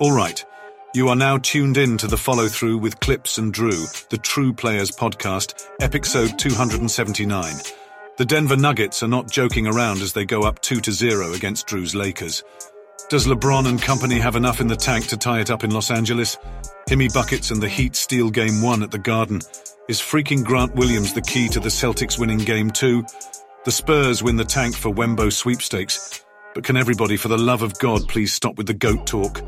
All right. You are now tuned in to the follow through with Clipps and Drew, the True Players podcast, episode 279. The Denver Nuggets are not joking around as they go up 2 to 0 against Drew's Lakers. Does LeBron and company have enough in the tank to tie it up in Los Angeles? Himmy Buckets and the Heat steal game 1 at the Garden. Is freaking Grant Williams the key to the Celtics winning game 2? The Spurs win the tank for Wembo sweepstakes. But can everybody, for the love of God, please stop with the goat talk?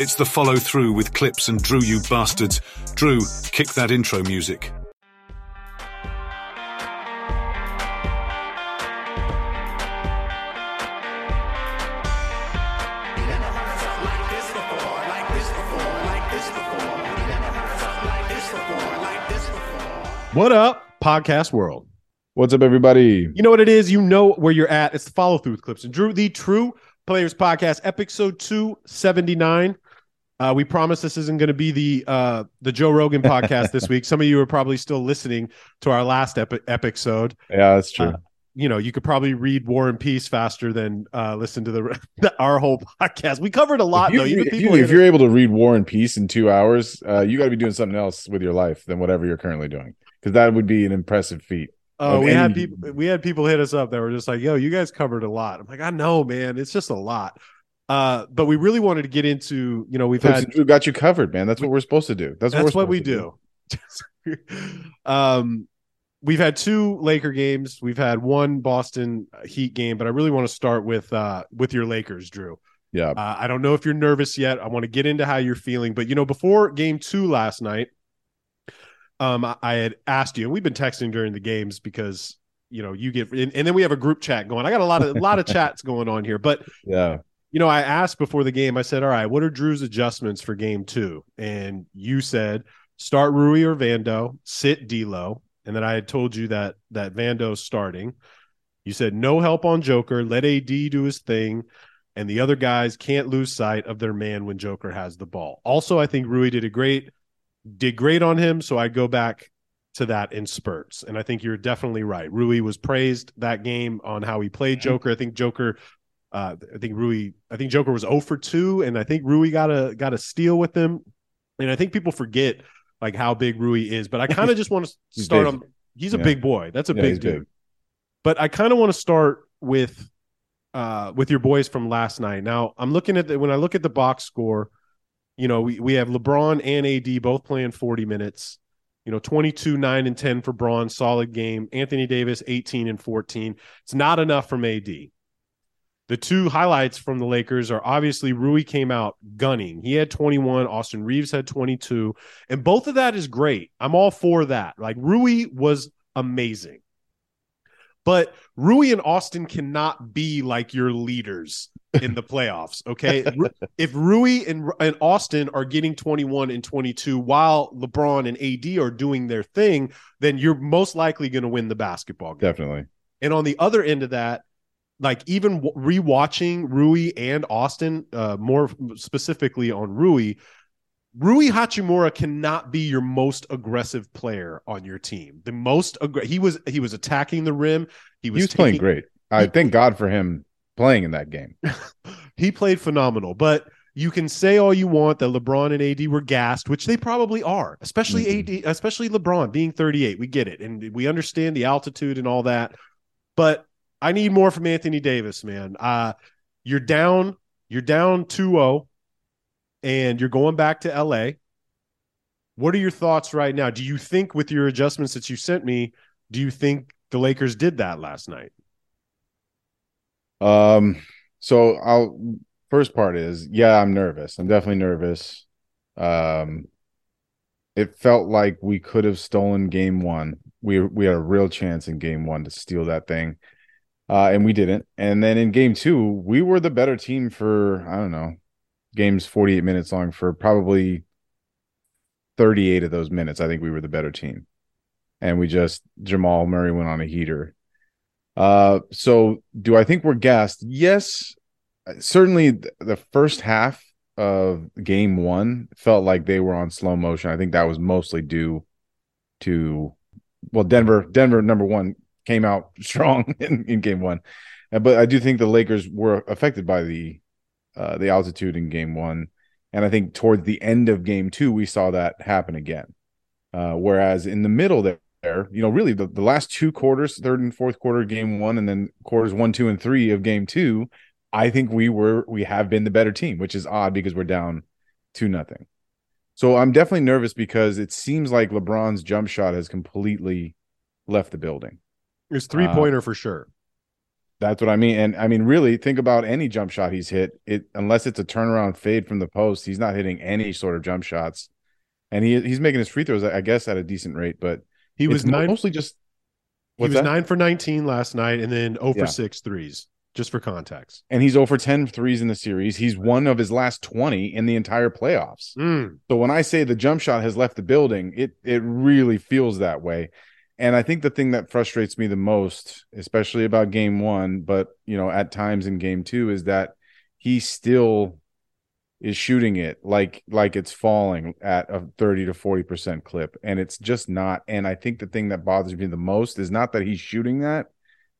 It's the follow through with Clipps and Drew, you bastards. Drew, kick that intro music. What up, podcast world? What's up, everybody? You know what it is. You know where you're at. It's the follow through with Clipps and Drew, the True Players Podcast, episode two seventy nine. Uh, we promise this isn't going to be the uh, the Joe Rogan podcast this week. Some of you are probably still listening to our last epi- episode. Yeah, that's true. Uh, you know, you could probably read War and Peace faster than uh, listen to the our whole podcast. We covered a lot if you, though. Even if, people, you, if you're able to read War and Peace in two hours, uh, you got to be doing something else with your life than whatever you're currently doing, because that would be an impressive feat. Oh, we any- had people. We had people hit us up that were just like, "Yo, you guys covered a lot." I'm like, "I know, man. It's just a lot." Uh, but we really wanted to get into. You know, we've had Drew got you covered, man. That's what we're supposed to do. That's, that's what, what we supposed do. um, we've had two Laker games. We've had one Boston Heat game, but I really want to start with uh with your Lakers, Drew. Yeah, Uh, I don't know if you're nervous yet. I want to get into how you're feeling, but you know, before game two last night, um, I, I had asked you, and we've been texting during the games because you know you get, and, and then we have a group chat going. I got a lot of a lot of chats going on here, but yeah. you know, I asked before the game. I said, "All right, what are Drew's adjustments for game two? And you said start Rui or Vando, sit D'Lo, and then I had told you that that Vando's starting. You said no help on Joker, let AD do his thing, and the other guys can't lose sight of their man when Joker has the ball. Also, I think Rui did a great did great on him, so I go back to that in spurts. And I think you're definitely right. Rui was praised that game on how he played Joker. I think Joker uh, I think Rui. I think Joker was 0 for 2, and I think Rui got a got a steal with him. And I think people forget like how big Rui is. But I kind of just want to start big. on. He's a Yeah. big boy. That's a Yeah, big dude. big. But I kind of want to start with uh with your boys from last night. Now I'm looking at the when I look at the box score. You know, we we have LeBron and AD both playing 40 minutes. You know, 22, 9, and 10 for Bron, solid game. Anthony Davis, 18 and 14. It's not enough from AD. The two highlights from the Lakers are obviously Rui came out gunning. He had 21, Austin Reaves had 22, and both of that is great. I'm all for that. Like Rui was amazing. But Rui and Austin cannot be like your leaders in the playoffs, okay? If Rui and, and Austin are getting 21 and 22 while LeBron and AD are doing their thing, then you're most likely going to win the basketball game. Definitely. And on the other end of that, like even rewatching Rui and Austin, uh, more specifically on Rui, Rui Hachimura cannot be your most aggressive player on your team. The most he was he was attacking the rim. He He was, was, playing great. I thank God for him playing in that game. He played phenomenal, but you can say all you want that LeBron and AD were gassed, which they probably are, especially Mhm. AD, especially LeBron being 38. We get it. And we understand the altitude and all that. But I need more from Anthony Davis, man. Uh, you're down, you're down 2-0, and you're going back to LA. What are your thoughts right now? Do you think with your adjustments that you sent me, do you think the Lakers did that last night? Um, so I'll first part is yeah, I'm nervous. I'm definitely nervous. Um, it felt like we could have stolen game one. We we had a real chance in game one to steal that thing. Uh, and we didn't. And then in game two, we were the better team for I don't know, games 48 minutes long for probably 38 of those minutes. I think we were the better team. And we just Jamal Murray went on a heater. Uh, so do I think we're gassed? Yes, certainly. The first half of game one felt like they were on slow motion. I think that was mostly due to well, Denver. Denver number one came out strong in, in game one, Uh, But I do think the Lakers were affected by the uh, the altitude in game one. And I think towards the end of game two, we saw that happen again. Uh, whereas in the middle there, you know, really the, the last two quarters, third and fourth quarter of game one, and then quarters one, two, and three of game two, I think we were we have been the better team, which is odd because we're down two nothing. So I'm definitely nervous because it seems like LeBron's jump shot has completely left the building. It's three pointer for sure. That's what I mean. And I mean, really, think about any jump shot he's hit. It unless it's a turnaround fade from the post, he's not hitting any sort of jump shots. And he he's making his free throws, I guess, at a decent rate. But He was nine. mostly just He was that? nine for nineteen last night, and then zero Yeah. for six threes. Just for context. and he's over 10 threes in the series. He's one of his last 20 in the entire playoffs. Mm. So when I say the jump shot has left the building, it it really feels that way. And I think the thing that frustrates me the most, especially about game 1, but you know, at times in game 2 is that he still is shooting it like like it's falling at a 30 to 40% clip and it's just not and I think the thing that bothers me the most is not that he's shooting that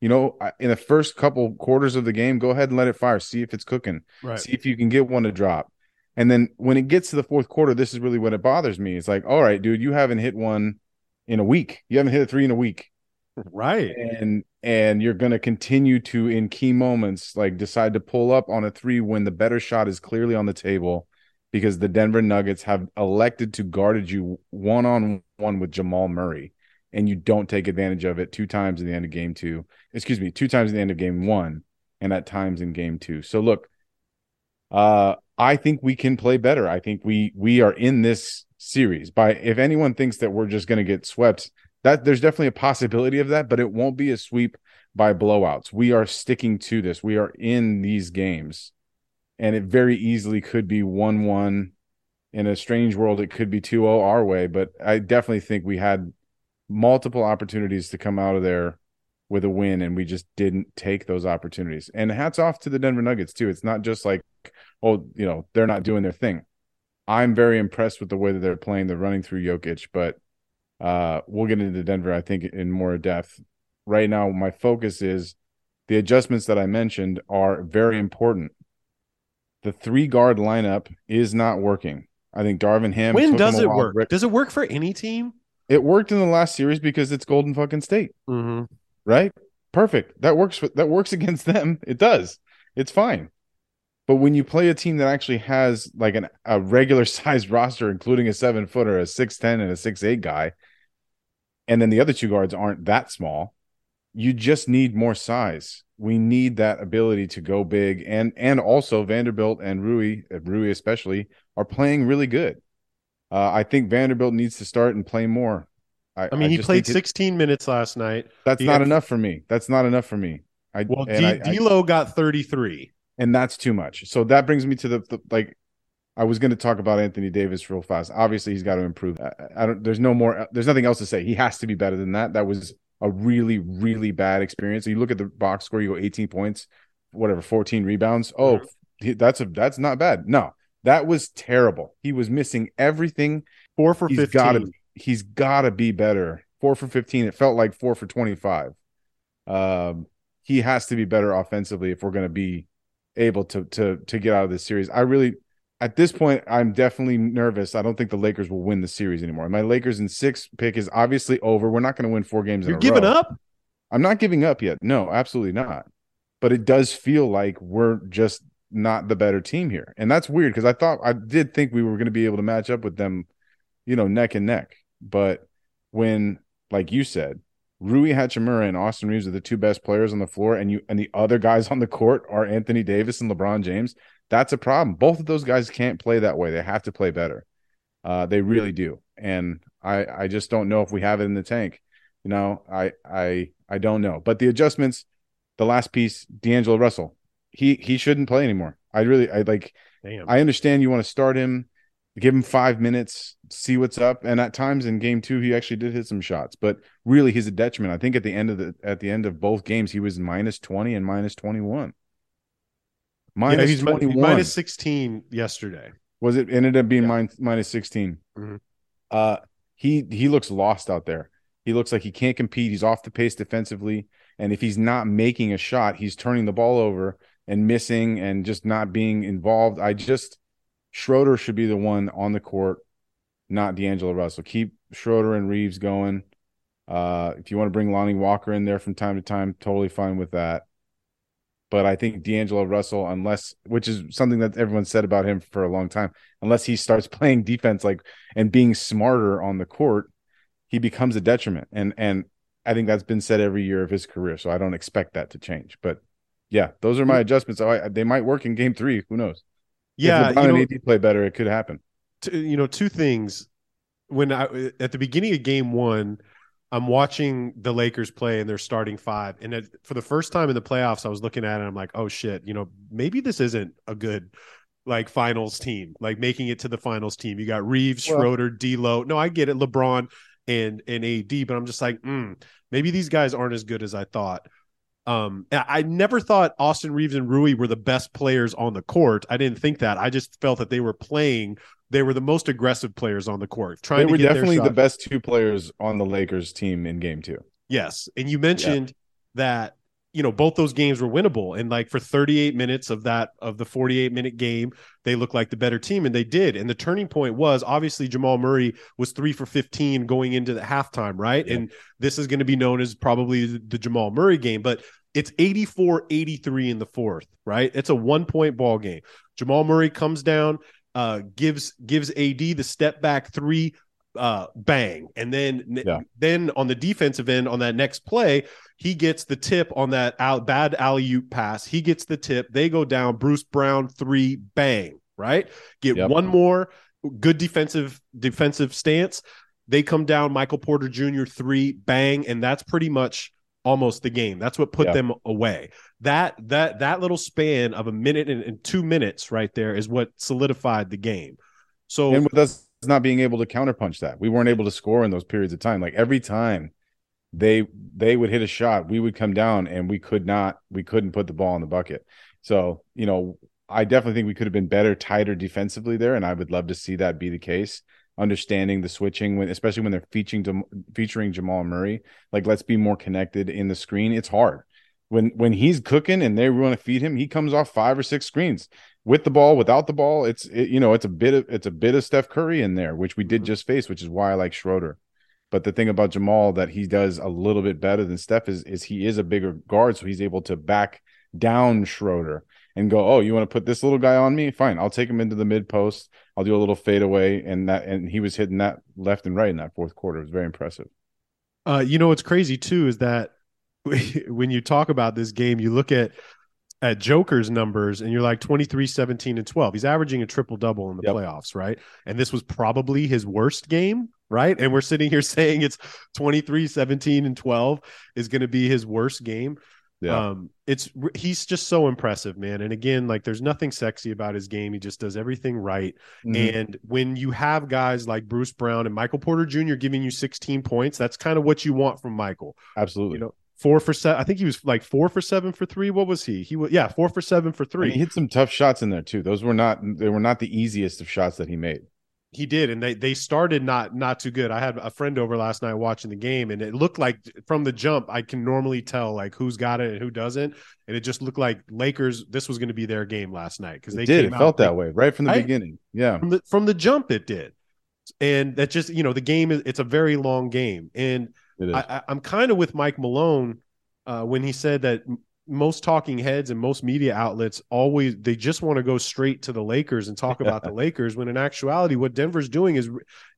you know, in the first couple quarters of the game, go ahead and let it fire. See if it's cooking. Right. See if you can get one to drop. And then when it gets to the fourth quarter, this is really what it bothers me. It's like, all right, dude, you haven't hit one in a week. You haven't hit a three in a week. Right. And and you're gonna continue to in key moments like decide to pull up on a three when the better shot is clearly on the table because the Denver Nuggets have elected to guarded you one on one with Jamal Murray and you don't take advantage of it two times in the end of game two. Excuse me, two times in the end of game one, and at times in game two. So look, uh, I think we can play better. I think we we are in this series. By if anyone thinks that we're just going to get swept, that there's definitely a possibility of that, but it won't be a sweep by blowouts. We are sticking to this. We are in these games, and it very easily could be one one. In a strange world, it could be 2-0 our way, but I definitely think we had multiple opportunities to come out of there with a win, and we just didn't take those opportunities. And hats off to the Denver Nuggets too. It's not just like, oh, you know, they're not doing their thing. I'm very impressed with the way that they're playing. They're running through Jokic, but uh, we'll get into Denver, I think, in more depth. Right now, my focus is the adjustments that I mentioned are very important. The three guard lineup is not working. I think Darvin Ham. When does it work? Does it work for any team? It worked in the last series because it's Golden fucking State, Mm-hmm. right? Perfect. That works. For, that works against them. It does. It's fine. But when you play a team that actually has like an, a regular sized roster, including a seven footer, a six ten, and a six eight guy, and then the other two guards aren't that small, you just need more size. We need that ability to go big, and and also Vanderbilt and Rui, uh, Rui especially, are playing really good. Uh, I think Vanderbilt needs to start and play more. I mean, he played think it- 16 minutes last night. that's he not got- enough for me. That's not enough for me. I Well, D- I- I- D'Lo got 33. And that's too much. So that brings me to the, the like. I was going to talk about Anthony Davis real fast. Obviously, he's got to improve. I, I don't. There's no more. There's nothing else to say. He has to be better than that. That was a really, really bad experience. You look at the box score. You go 18 points, whatever, 14 rebounds. Oh, he- that's a that's not bad. No, that was terrible. He was missing everything. Four for He's 15. got to. He's got to be better. Four for 15. It felt like four for 25. Um, he has to be better offensively if we're going to be able to to to get out of this series. I really at this point I'm definitely nervous. I don't think the Lakers will win the series anymore. My Lakers in 6 pick is obviously over. We're not going to win 4 games You're giving row. up? I'm not giving up yet. No, absolutely not. But it does feel like we're just not the better team here. And that's weird because I thought I did think we were going to be able to match up with them, you know, neck and neck. But when, like you said, Rui Hachimura and Austin Reaves are the two best players on the floor, and you and the other guys on the court are Anthony Davis and LeBron James. That's a problem. Both of those guys can't play that way. They have to play better. Uh, they really do. And I I just don't know if we have it in the tank. You know, I I I don't know. But the adjustments, the last piece, D'Angelo Russell, he he shouldn't play anymore. I really I like Damn. I understand you want to start him, give him five minutes, see what's up. And at times in game two, he actually did hit some shots, but really he's a detriment. I think at the end of the at the end of both games, he was minus 20 and minus 21. yeah, he's 21. minus 16 yesterday. Was it ended up being Yeah. min- minus 16? Mhm. Uh he he looks lost out there. He looks like he can't compete. He's off the pace defensively. And if he's not making a shot, he's turning the ball over and missing and just not being involved. I just Schroeder should be the one on the court, not D'Angelo Russell. Keep Schroeder and Reaves going. Uh, if you want to bring Lonnie Walker in there from time to time, totally fine with that. But I think D'Angelo Russell, unless which is something that everyone said about him for a long time, unless he starts playing defense like and being smarter on the court, he becomes a detriment. And and I think that's been said every year of his career. So I don't expect that to change. But yeah, those are my adjustments. So I, they might work in game three. Who knows? Yeah, if LeBron you know, and AD play better, it could happen. T- you know, two things. When I at the beginning of game one, I'm watching the Lakers play and they're starting five, and it, for the first time in the playoffs, I was looking at it. I'm like, oh shit, you know, maybe this isn't a good like finals team, like making it to the finals team. You got Reaves, well, Schroeder, D'Lo. No, I get it, LeBron and and AD, but I'm just like, mm, maybe these guys aren't as good as I thought. Um, I never thought Austin Reaves and Rui were the best players on the court. I didn't think that. I just felt that they were playing. They were the most aggressive players on the court. Trying they were definitely the best two players on the Lakers team in Game Two. Yes, and you mentioned yeah. that you know both those games were winnable. And like for 38 minutes of that of the 48 minute game they looked like the better team and they did. And the turning point was obviously Jamal Murray was 3 for 15 going into the halftime right? Yeah. and this is going to be known as probably the Jamal Murray game but it's 84-83 in the fourth right? It's a one point ball game. Jamal Murray comes down uh gives gives AD the step back 3 uh bang and then yeah. then on the defensive end on that next play he gets the tip on that out, bad alley oop pass. He gets the tip. They go down. Bruce Brown three, bang. Right. Get yep. one more good defensive defensive stance. They come down. Michael Porter Jr. three, bang, and that's pretty much almost the game. That's what put them away. That that that little span of a minute and, and two minutes right there is what solidified the game. So and with us not being able to counterpunch that, we weren't able to score in those periods of time. Like every time they they would hit a shot, we would come down and we could not we couldn't put the ball in the bucket. So, you know, I definitely think we could have been better, tighter defensively there, and I would love to see that be the case. Understanding the switching, when especially when they're featuring featuring Jamal Murray, like let's be more connected in the screen. It's hard when when he's cooking and they want to feed him. He comes off five or six screens with the ball, without the ball. It's it, you know it's a bit of it's a bit of Steph Curry in there, which we did mm-hmm. just face, which is why I like Schroeder. But the thing about Jamal that he does a little bit better than Steph is is he is a bigger guard, so he's able to back down Schroeder and go, oh, you want to put this little guy on me? Fine, I'll take him into the mid post. I'll do a little fadeaway, and that and he was hitting that left and right in that fourth quarter. It was very impressive. Uh, you know what's crazy too is that when you talk about this game, you look at at Joker's numbers and you're like 23, 17, and 12. He's averaging a triple double in the yep. playoffs, right? And this was probably his worst game, right? And we're sitting here saying it's 23, 17, and 12 is going to be his worst game. Yeah. Um, it's he's just so impressive, man. And again, like there's nothing sexy about his game. He just does everything right. Mm-hmm. And when you have guys like Bruce Brown and Michael Porter Jr. giving you 16 points, that's kind of what you want from Michael. Absolutely. You know, four for seven. I think he was like four for seven for three. What was he? He was yeah, four for seven for three. he hit some tough shots in there too. Those were not they were not the easiest of shots that he made. He did, and they they started not not too good. I had a friend over last night watching the game, and it looked like from the jump I can normally tell like who's got it and who doesn't, and it just looked like Lakers. This was going to be their game last night because they did. it felt that way right from the beginning. Yeah, from the, from the jump it did, and that just you know the game is it's a very long game, and I, I'm kind of with Mike Malone uh, when he said that most talking heads and most media outlets always they just want to go straight to the Lakers and talk about the Lakers when in actuality what Denver's doing is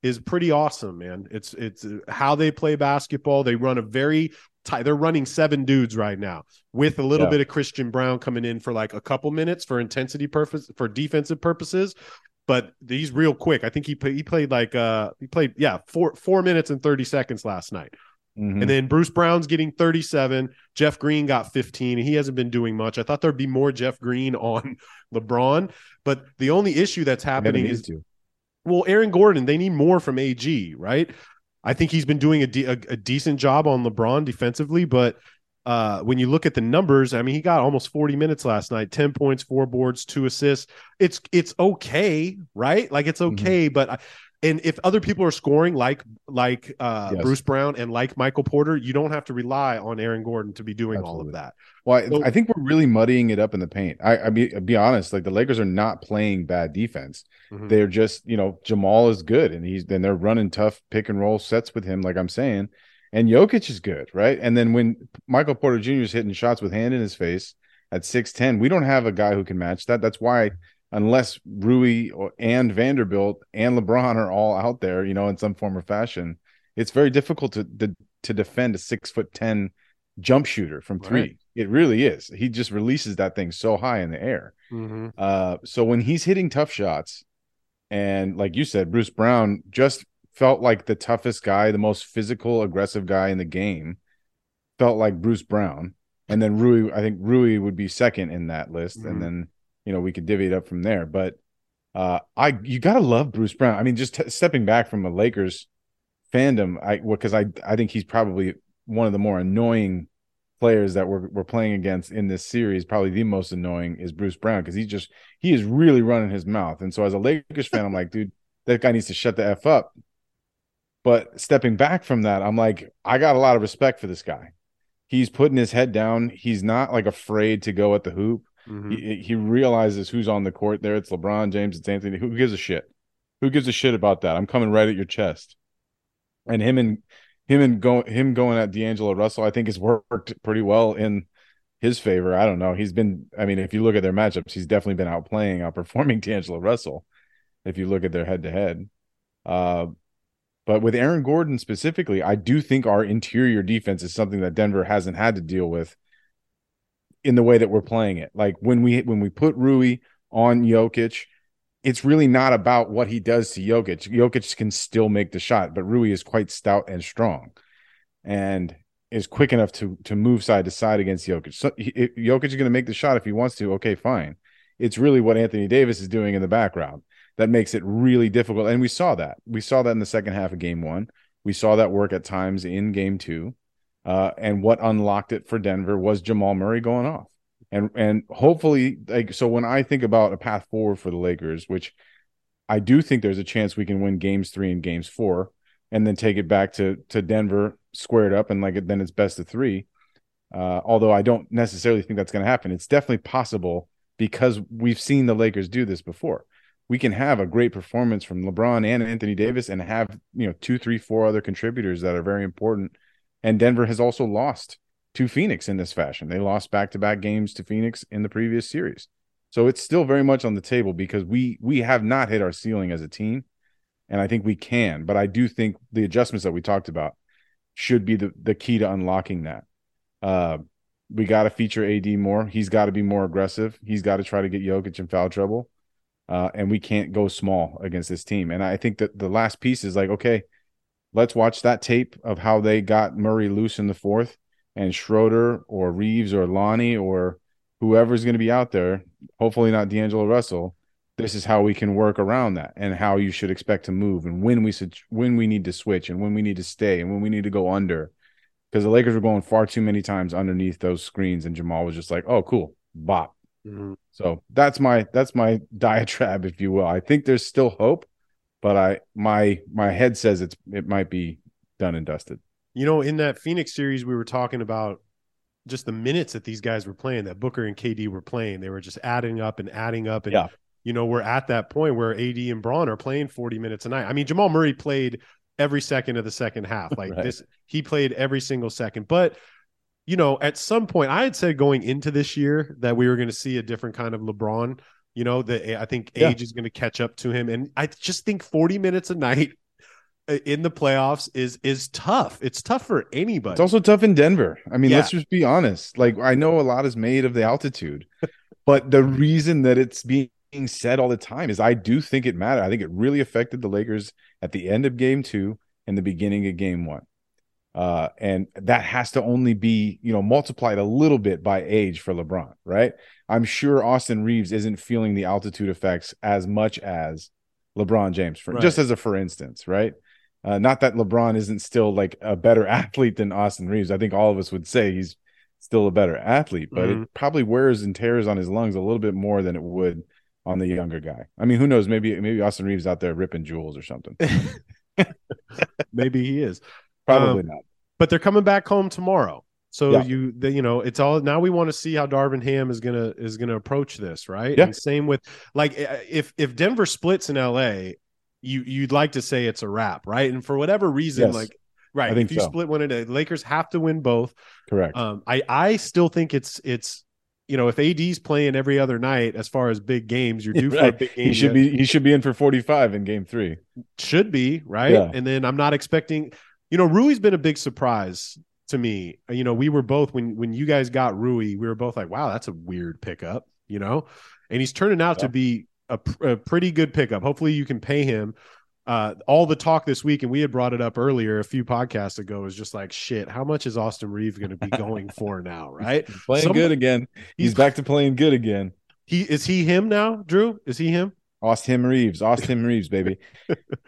is pretty awesome man. It's it's how they play basketball. They run a very tight they're running seven dudes right now with a little yeah. bit of Christian Braun coming in for like a couple minutes for intensity purpose for defensive purposes. But he's real quick. I think he he played like uh he played yeah 4 4 minutes and 30 seconds last night Mm-hmm. And then Bruce Brown's getting 37. Jeff Green got 15. He hasn't been doing much. I thought there'd be more Jeff Green on LeBron, but the only issue that's happening is to. well, Aaron Gordon. They need more from AG, right? I think he's been doing a, de- a, a decent job on LeBron defensively, but uh, when you look at the numbers, I mean, he got almost 40 minutes last night, 10 points, four boards, two assists. It's it's okay, right? Like it's mm-hmm. okay, mm-hmm. but I, and if other people are scoring like like uh, Yes. Bruce Brown and like Michael Porter, you don't have to rely on Aaron Gordon to be doing all of that. Well, I, So- I think we're really muddying it up in the paint. I, I be, be honest, like the Lakers are not playing bad defense. Mhm. They're just, you know, Jamal is good, and he's then they're running tough pick and roll sets with him, like I'm saying, and Jokic is good, right? And then when Michael Porter Jr. is hitting shots with hand in his face at six ten, we don't have a guy who can match that. That's why, unless Rui or, and Vanderbilt and LeBron are all out there, you know, in some form or fashion, it's very difficult to to, to defend a six foot ten jump shooter from three. Right. It really is. He just releases that thing so high in the air. Mhm. Uh, so when he's hitting tough shots, and like you said, Bruce Brown just felt like the toughest guy, the most physical, aggressive guy in the game. Felt like Bruce Brown, and then Rui. I think Rui would be second in that list, Mhm. and then you know we could divvy it up from there. But uh, I you gotta love Bruce Brown. I mean, just t- stepping back from a Lakers fandom, I because I I think he's probably one of the more annoying players that we're we're playing against in this series. Probably the most annoying is Bruce Brown because he's just he is really running his mouth. And so as a Lakers fan, I'm like, dude, that guy needs to shut the f up. But stepping back from that, I'm like, I got a lot of respect for this guy. He's putting his head down. He's not like afraid to go at the hoop. Mhm. He, he realizes who's on the court there. It's LeBron James. It's Anthony. Who gives a shit? Who gives a shit about that? I'm coming right at your chest. And him and him and go him going at D'Angelo Russell, I think has worked pretty well in his favor. I don't know. He's been. I mean, if you look at their matchups, he's definitely been outplaying, outperforming D'Angelo Russell. If you look at their head to head, but with Aaron Gordon specifically, I do think our interior defense is something that Denver hasn't had to deal with in the way that we're playing it. Like when we when we put Rui on Jokic, it's really not about what he does to Jokic. Jokic can still make the shot, but Rui is quite stout and strong, and is quick enough to to move side to side against Jokic. So if Jokic is going to make the shot if he wants to. Okay, fine. It's really what Anthony Davis is doing in the background that makes it really difficult. And we saw that. We saw that in the second half of Game One. We saw that work at times in Game Two. Uh, and what unlocked it for Denver was Jamal Murray going off. And and hopefully, like so, when I think about a path forward for the Lakers, which I do think there's a chance we can win games three and games four, and then take it back to to Denver, squared up, and like then it's best of three. Uh, although I don't necessarily think that's going to happen, it's definitely possible because we've seen the Lakers do this before. We can have a great performance from LeBron and Anthony Davis, and have you know two, three, four other contributors that are very important. And Denver has also lost to Phoenix in this fashion. They lost back to back games to Phoenix in the previous series. So it's still very much on the table because we we have not hit our ceiling as a team. And I think we can, but I do think the adjustments that we talked about should be the, the key to unlocking that. Uh we got to feature AD more. He's got to be more aggressive. He's got to try to get Jokic in foul trouble. Uh, and we can't go small against this team. And I think that the last piece is like, okay, let's watch that tape of how they got Murray loose in the fourth and Schroeder or Reaves or Lonnie or whoever's going to be out there, hopefully not D'Angelo Russell. This is how we can work around that and how you should expect to move and when we should, when we need to switch and when we need to stay and when we need to go under. Because the Lakers were going far too many times underneath those screens, and Jamal was just like, "Oh, cool, bop." Mhm. So that's my that's my diatribe, if you will. I think there's still hope, but I my my head says it's it might be done and dusted. You know, in that Phoenix series, we were talking about just the minutes that these guys were playing, that Booker and KD were playing. They were just adding up and adding up. And, Yeah. you know, we're at that point where AD and Bron are playing 40 minutes a night. I mean, Jamal Murray played every second of the second half. Like Right. this, he played every single second. But, you know, at some point, I had said going into this year that we were going to see a different kind of LeBron. You know, the I think Yeah. age is going to catch up to him. And I just think 40 minutes a night in the playoffs is is tough. It's tough for anybody. It's also tough in Denver. I mean, Yeah. let's just be honest. Like I know a lot is made of the altitude, but the reason that it's being said all the time is I do think it mattered. I think it really affected the Lakers at the end of game two and the beginning of game one. Uh, and that has to only be, you know, multiplied a little bit by age for LeBron, right? I'm sure Austin Reaves isn't feeling the altitude effects as much as LeBron James, for Right. just as a for instance, right? Uh, not that LeBron isn't still like a better athlete than Austin Reaves. I think all of us would say he's still a better athlete, but Mhm. it probably wears and tears on his lungs a little bit more than it would on the younger guy. I mean, who knows? Maybe maybe Austin Reaves out there ripping jewels or something. Maybe he is. Probably Um, not. But they're coming back home tomorrow. So Yeah. you the, you know, it's all now we want to see how Darvin Ham is going to is going to approach this, right? Yeah. And same with like uh, if if Denver splits in LA, you you'd like to say it's a wrap, right? And for whatever reason Yes. like right, I think if you so. split one into Lakers have to win both. Correct. Um I I still think it's it's you know, if AD's playing every other night as far as big games, you're due for a big game. he should yet- be he should be in for 45 in game 3. should be right Yeah. and then i'm not expecting you know rui's been a big surprise to me you know we were both when when you guys got rui we were both like wow that's a weird pickup you know? And he's turning out to be a, a pretty good pickup. Hopefully you can pay him. Uh all the talk this week and we had brought it up earlier a few podcasts ago is just like shit how much is austin reaves going to be going for now? Right? He's playing good again. He's, he's- back to playing good again. he is he him now drew? Is he him? Austin Reaves, Austin Reaves, baby.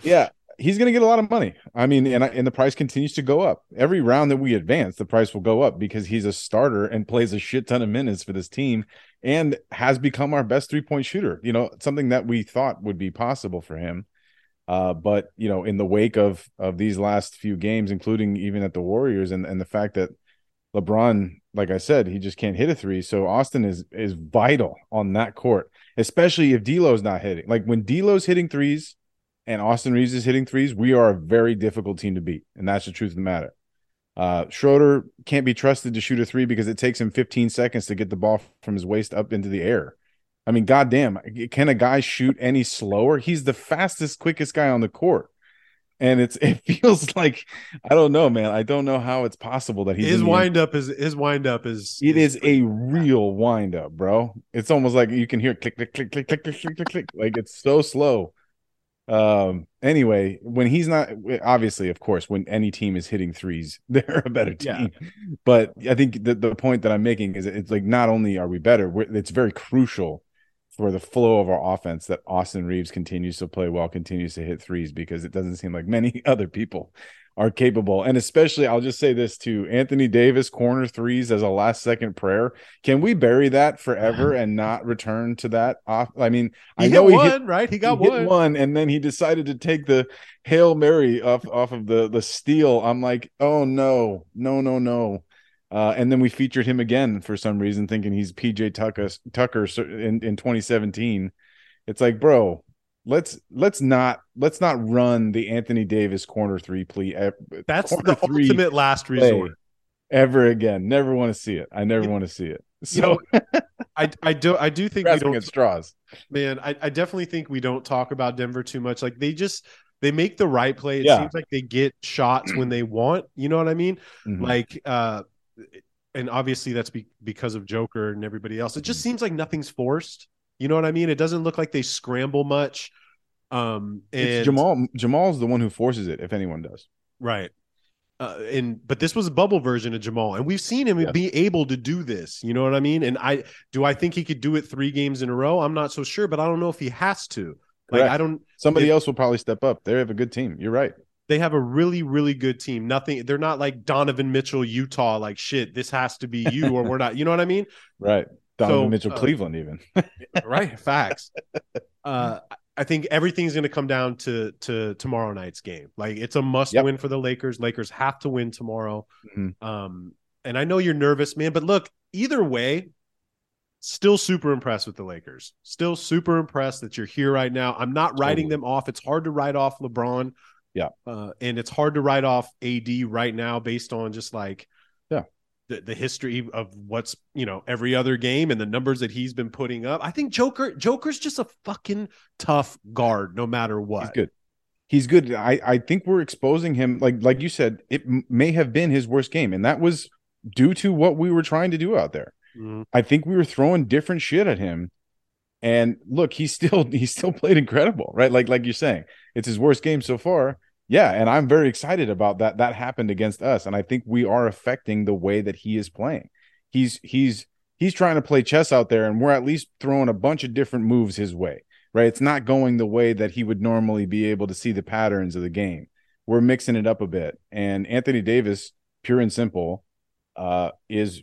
Yeah, he's going to get a lot of money. I mean, and and the price continues to go up every round that we advance. The price will go up because he's a starter and plays a shit ton of minutes for this team, and has become our best three point shooter. You know, something that we thought would be possible for him. Uh, but you know, in the wake of of these last few games, including even at the Warriors, and and the fact that LeBron, like I said, he just can't hit a three. So Austin is is vital on that court, especially if D'Lo's not hitting. Like when D'Lo's hitting threes and Austin Reaves is hitting threes, we are a very difficult team to beat, and that's the truth of the matter. Uh, Schroeder can't be trusted to shoot a three because it takes him 15 seconds to get the ball from his waist up into the air. I mean, goddamn, can a guy shoot any slower? He's the fastest, quickest guy on the court. And it's it feels like I don't know, man. I don't know how it's possible that he's his in wind up is his wind up is it is a real wind up, bro. It's almost like you can hear click, click, click, click, click, click, click, click, click. Like it's so slow. Um. Anyway, when he's not, obviously, of course, when any team is hitting threes, they're a better Yeah. team. But I think the the point that I'm making is it's like not only are we better, we're, it's very crucial for the flow of our offense that Austin Reaves continues to play well, continues to hit threes because it doesn't seem like many other people are capable. And especially, I'll just say this too Anthony Davis corner threes as a last second prayer. Can we bury that forever and not return to that off? I mean, He I know hit he one, hit, right? He got he one. one, and then he decided to take the Hail Mary off, off of the, the steal. I'm like, oh no, no, no, no. Uh, and then we featured him again for some reason, thinking he's PJ Tucker, Tucker in, in 2017. It's like, bro, let's let's not let's not run the Anthony Davis corner three plea. That's corner the ultimate last resort. ever again. Never want to see it. I never want to see it. You So know, I I do I do think we don't at straws. man, I, I definitely think we don't talk about Denver too much. Like they just they make the right play. It Yeah. seems like they get shots when they want. You know what I mean? Mhm. Like uh and obviously that's be, because of Joker and everybody else. It just Mm-hmm. seems like nothing's forced. You know what I mean? It doesn't look like they scramble much. Um and it's Jamal. Jamal's the one who forces it. If anyone does, Right. Uh, and but this was a bubble version of Jamal, and we've seen him be able to do this. You know what I mean? And I do I think he could do it three games in a row. I'm not so sure, but I don't know if he has to. Like Correct. I don't. somebody If- else will probably step up. They have a good team. You're right. They have a really really good team. Nothing. They're not like Donovan Mitchell, Utah. Like shit. This has to be you, or we're not. You know what I mean? Right. Donovan So, Mitchell, uh, Cleveland, even. right. Facts. Uh, I think everything's going to come down to to tomorrow night's game. Like it's a must Yep. win for the Lakers. Lakers have to win tomorrow. Mhm. Um, and I know you're nervous, man, but look, either way, still super impressed with the Lakers. Still super impressed that you're here right now. I'm not writing Totally. them off. It's hard to write off LeBron. Yeah. Uh, and it's hard to write off AD right now based on just like Yeah. The, the history of what's you know every other game and the numbers that he's been putting up. I think Joker Joker's just a fucking tough guard no matter what. He's good. He's good. I, I think we're exposing him. Like like you said, it m- may have been his worst game, and that was due to what we were trying to do out there. Mhm. I think we were throwing different shit at him. And look, he still he still played incredible, right? Like like you're saying, it's his worst game so far. Yeah, and I'm very excited about that. That happened against us, and I think we are affecting the way that he is playing. He's he's he's trying to play chess out there, and we're at least throwing a bunch of different moves his way, right? It's not going the way that he would normally be able to see the patterns of the game. We're mixing it up a bit, and Anthony Davis, pure and simple, uh, is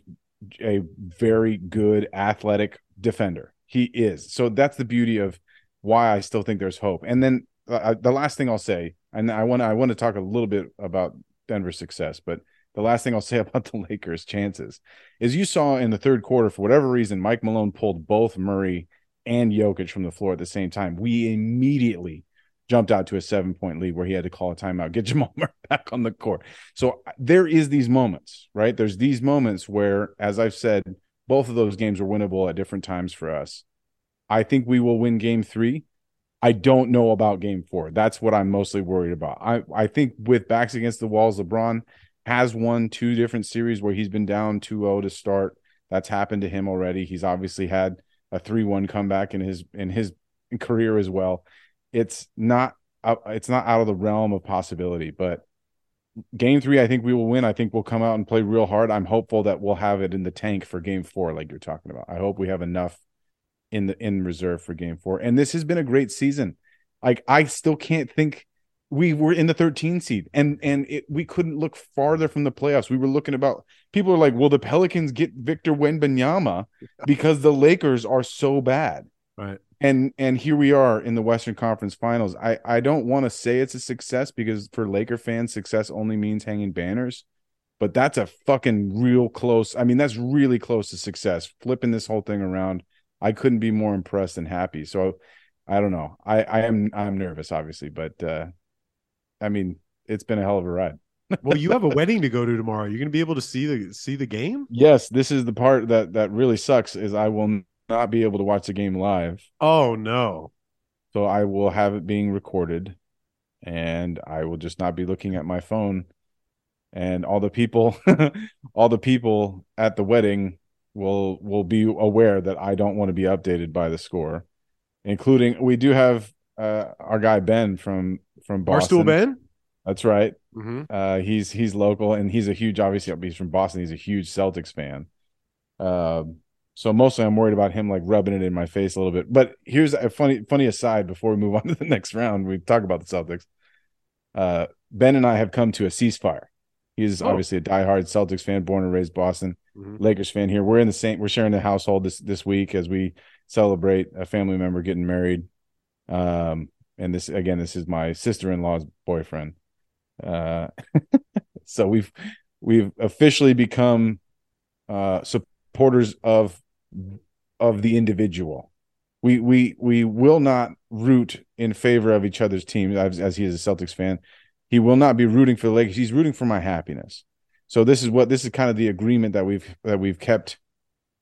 a very good athletic defender. He is. So that's the beauty of why I still think there's hope. And then uh, the last thing I'll say, and I want I want to talk a little bit about Denver's success, but the last thing I'll say about the Lakers' chances is you saw in the third quarter, for whatever reason, Mike Malone pulled both Murray and Jokic from the floor at the same time. We immediately jumped out to a seven point lead where he had to call a timeout, get Jamal Murray back on the court. So uh, there is these moments, right? There's these moments where, as I've said, both of those games were winnable at different times for us. I think we will win game three. I don't know about game four. That's what I'm mostly worried about. I, I think with backs against the walls, LeBron has won two different series where he's been down 2-0 to start. That's happened to him already. He's obviously had a 3-1 comeback in his in his career as well. It's not uh, it's not out of the realm of possibility, but game 3 I think we will win. I think we'll come out and play real hard. I'm hopeful that we'll have it in the tank for game 4 like you're talking about. I hope we have enough in the in reserve for game 4. And this has been a great season. Like I still can't think we were in the 13 seed and and it, we couldn't look farther from the playoffs. We were looking about people are like, "Will the Pelicans get Victor Wembanyama because the Lakers are so bad?" Right. And and here we are in the Western Conference Finals. I I don't want to say it's a success because for Laker fans success only means hanging banners, but that's a fucking real close. I mean, that's really close to success. Flipping this whole thing around. I couldn't be more impressed and happy. So I don't know. I I am I'm nervous obviously, but uh I mean, it's been a hell of a ride. well, you have a wedding to go to tomorrow. You're going to be able to see the see the game. Yes, this is the part that that really sucks. Is I will not be able to watch the game live. Oh no! So I will have it being recorded, and I will just not be looking at my phone. And all the people, all the people at the wedding will will be aware that I don't want to be updated by the score, including we do have uh, our guy Ben from from Boston. Barstool Ben. That's right. Mm-hmm. Uh, he's he's local and he's a huge. Obviously, he's from Boston. He's a huge Celtics fan. Uh, so mostly, I'm worried about him like rubbing it in my face a little bit. But here's a funny funny aside before we move on to the next round. We talk about the Celtics. Uh, ben and I have come to a ceasefire. He's oh. obviously a diehard Celtics fan, born and raised Boston. Mm-hmm. Lakers fan here. We're in the same. We're sharing the household this this week as we celebrate a family member getting married. Um, and this again, this is my sister-in-law's boyfriend. Uh, so we've we've officially become uh, supporters of of the individual. We we we will not root in favor of each other's teams as, as he is a Celtics fan. He will not be rooting for the Lakers. He's rooting for my happiness. So this is what this is kind of the agreement that we've that we've kept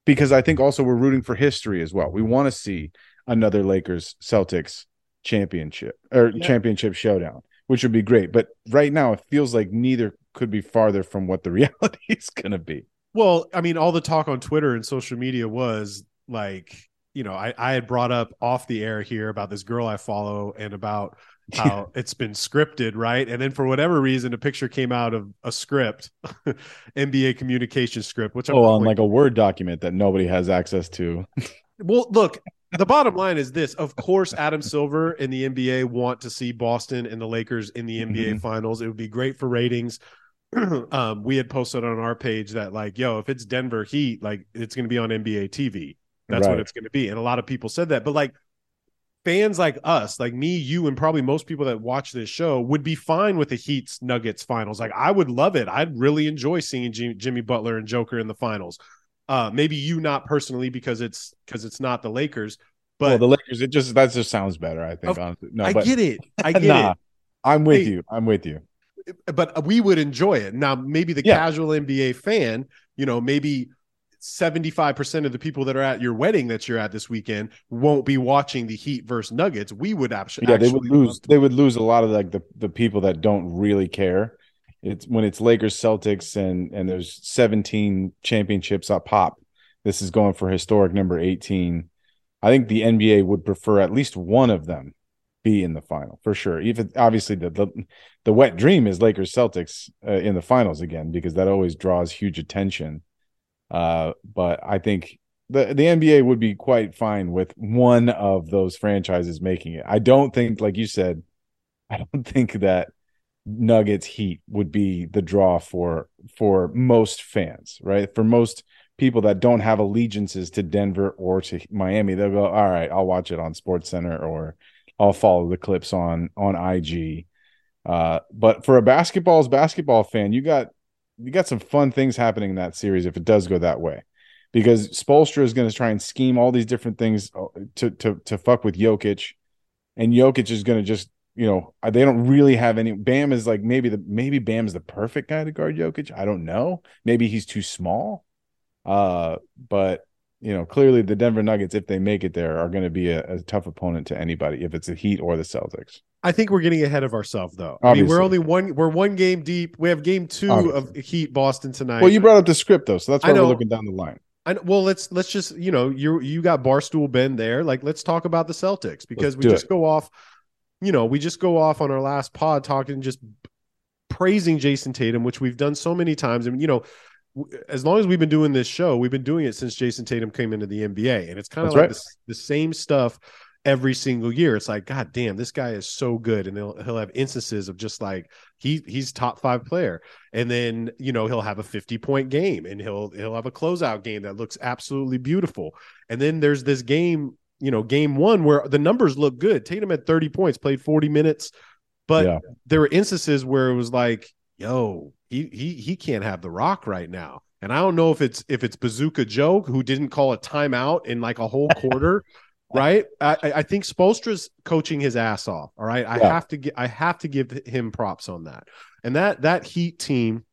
because I think also we're rooting for history as well. We want to see another Lakers Celtics championship or yeah. championship showdown, which would be great. But right now, it feels like neither could be farther from what the reality is going to be. Well, I mean, all the talk on Twitter and social media was like, you know, I, I had brought up off the air here about this girl I follow and about how it's been scripted, right? And then for whatever reason, a picture came out of a script, NBA communication script, which I'm oh, on like a Word document that nobody has access to. well, look, the bottom line is this: of course, Adam Silver and the NBA want to see Boston and the Lakers in the NBA mm-hmm. Finals. It would be great for ratings. um, we had posted on our page that like, yo, if it's Denver Heat, like it's going to be on NBA TV. That's right. what it's going to be, and a lot of people said that. But like fans like us, like me, you, and probably most people that watch this show would be fine with the Heat's Nuggets finals. Like I would love it. I'd really enjoy seeing Jimmy Butler and Joker in the finals. Uh, maybe you not personally because it's because it's not the Lakers, but well, the Lakers. It just that just sounds better. I think. Of, no, I but, get it. I get nah, it. I'm with hey, you. I'm with you. But we would enjoy it. Now, maybe the yeah. casual NBA fan, you know, maybe 75% of the people that are at your wedding that you're at this weekend won't be watching the Heat versus Nuggets. We would actually Yeah, they would lose they would lose a lot of like the, the people that don't really care it's when it's Lakers Celtics and and there's 17 championships up pop. This is going for historic number 18. I think the NBA would prefer at least one of them be in the final for sure. Even obviously the the, the wet dream is Lakers Celtics uh, in the finals again because that always draws huge attention. Uh, but I think the the NBA would be quite fine with one of those franchises making it. I don't think, like you said, I don't think that Nuggets Heat would be the draw for for most fans, right? For most people that don't have allegiances to Denver or to Miami, they'll go, all right, I'll watch it on Sports Center or I'll follow the clips on on IG. Uh, but for a basketball's basketball fan, you got you got some fun things happening in that series if it does go that way. Because Spoelstra is going to try and scheme all these different things uh, to to to fuck with Jokic, and Jokic is going to just you know they don't really have any. Bam is like maybe the maybe Bam is the perfect guy to guard Jokic. I don't know. Maybe he's too small. Uh, but you know, clearly the Denver Nuggets, if they make it there, are going to be a, a, tough opponent to anybody, if it's the Heat or the Celtics. I think we're getting ahead of ourselves, though. Obviously. I mean, we're only one. We're one game deep. We have game two Obviously. of Heat Boston tonight. Well, you brought up the script though, so that's why we're looking down the line. I, well, let's let's just you know you you got Barstool Ben there. Like, let's talk about the Celtics because let's we just it. go off. You know, we just go off on our last pod talking just praising Jayson Tatum, which we've done so many times, and you know as long as we've been doing this show, we've been doing it since Jayson Tatum came into the NBA, and it's kind of like right. the, the, same stuff every single year. It's like, God damn, this guy is so good, and he'll he'll have instances of just like he he's top five player, and then you know he'll have a fifty point game, and he'll he'll have a closeout game that looks absolutely beautiful, and then there's this game, you know, game one where the numbers look good. Tatum had thirty points, played forty minutes, but yeah. there were instances where it was like, yo, he he he can't have the rock right now. And I don't know if it's if it's Bazooka Joe who didn't call a timeout in like a whole quarter, right? I, I think Spoelstra's coaching his ass off. All right, I yeah. have to get I have to give him props on that. And that that Heat team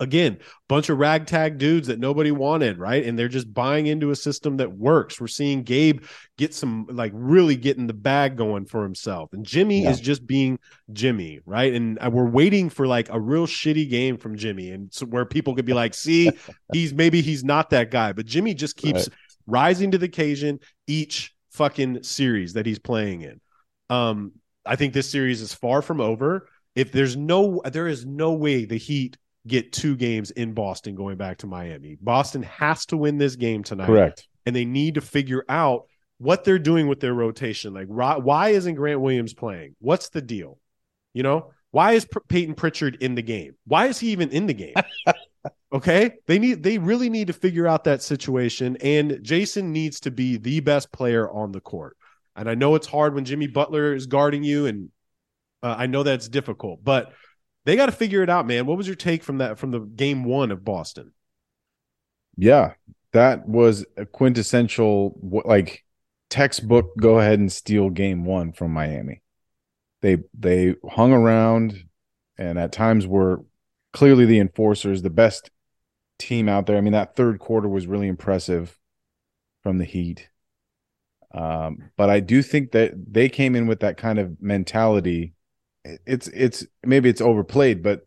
again, bunch of ragtag dudes that nobody wanted, right? And they're just buying into a system that works. We're seeing Gabe get some like really getting the bag going for himself. And Jimmy yeah. is just being Jimmy, right? And uh, we're waiting for like a real shitty game from Jimmy and so where people could be like, "See, he's maybe he's not that guy." But Jimmy just keeps right. rising to the occasion each fucking series that he's playing in. Um I think this series is far from over. If there's no there is no way the Heat get two games in Boston going back to Miami. Boston has to win this game tonight. Correct. And they need to figure out what they're doing with their rotation. Like, why isn't Grant Williams playing? What's the deal? You know, why is Peyton Pritchard in the game? Why is he even in the game? okay, they need they really need to figure out that situation, and Jayson needs to be the best player on the court. And I know it's hard when Jimmy Butler is guarding you, and uh, I know that's difficult, but they got to figure it out, man. What was your take from that from the game one of Boston? Yeah, that was a quintessential like textbook. Go ahead and steal game one from Miami. They they hung around, and at times were clearly the enforcers, the best team out there. I mean, that third quarter was really impressive from the Heat. Um, but I do think that they came in with that kind of mentality it's it's maybe it's overplayed, but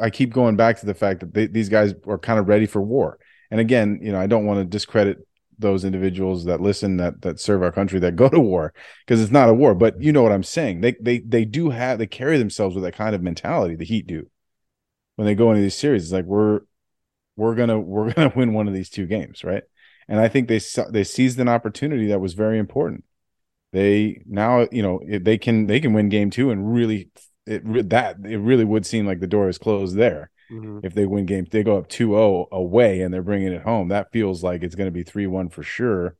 I keep going back to the fact that they, these guys are kind of ready for war. And again, you know, I don't want to discredit those individuals that listen that that serve our country that go to war because it's not a war, but you know what I'm saying. They they they do have they carry themselves with that kind of mentality. The Heat do when they go into these series. It's like we're we're gonna we're gonna win one of these two games, right? And I think they they seized an opportunity that was very important they now you know they can they can win game two and really it that it really would seem like the door is closed there. Mm-hmm. if they win game they go up 2-0 away and they're bringing it home that feels like it's going to be 3-1 for sure.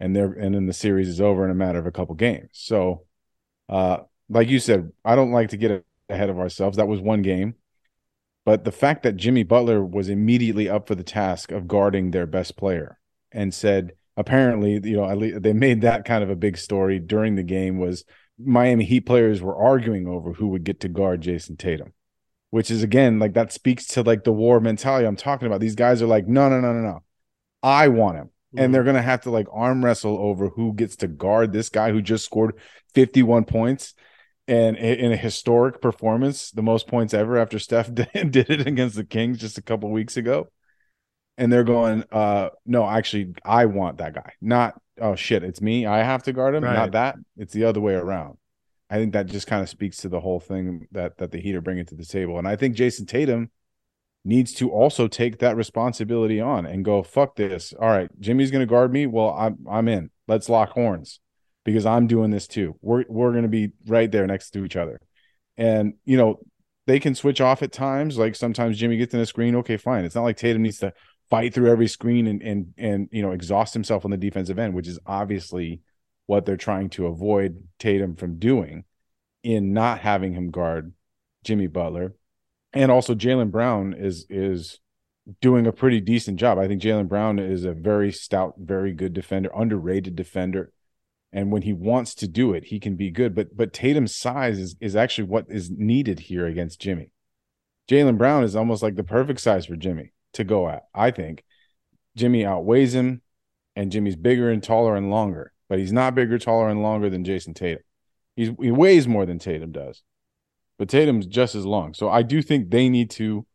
And they're and then the series is over in a matter of a couple games. So uh like you said i don't like to get ahead of ourselves. That was one game. But the fact that jimmy butler was immediately up for the task of guarding their best player and said apparently, you know, they made that kind of a big story during the game was Miami Heat players were arguing over who would get to guard Jayson Tatum, which is again like that speaks to like the war mentality I'm talking about. These guys are like, no, no, no, no, no, I want him. Mm-hmm. And they're gonna have to like arm wrestle over who gets to guard this guy who just scored 51 points and in a historic performance, the most points ever after Steph did it against the Kings just a couple weeks ago and they're going, uh, no, actually, I want that guy. Not, oh shit, it's me. I have to guard him. Right. Not that. It's the other way around. I think that just kind of speaks to the whole thing that that the Heat are bringing to the table. And I think Jayson Tatum needs to also take that responsibility on and go, fuck this. All right, Jimmy's going to guard me. Well, I'm I'm in. Let's lock horns because I'm doing this too. We're we're going to be right there next to each other. And you know, they can switch off at times. Like sometimes Jimmy gets in a screen. Okay, fine. It's not like Tatum needs to fight through every screen and and and you know exhaust himself on the defensive end, which is obviously what they're trying to avoid Tatum from doing in not having him guard Jimmy Butler. And also Jaylen Brown is is doing a pretty decent job. I think Jaylen Brown is a very stout, very good defender, underrated defender. And when he wants to do it, he can be good. But but Tatum's size is is actually what is needed here against Jimmy. Jaylen Brown is almost like the perfect size for Jimmy to go at. I think Jimmy outweighs him, and Jimmy's bigger and taller and longer, but he's not bigger, taller, and longer than Jason Tatum. He's he weighs more than Tatum does, but Tatum's just as long. So I do think they need to,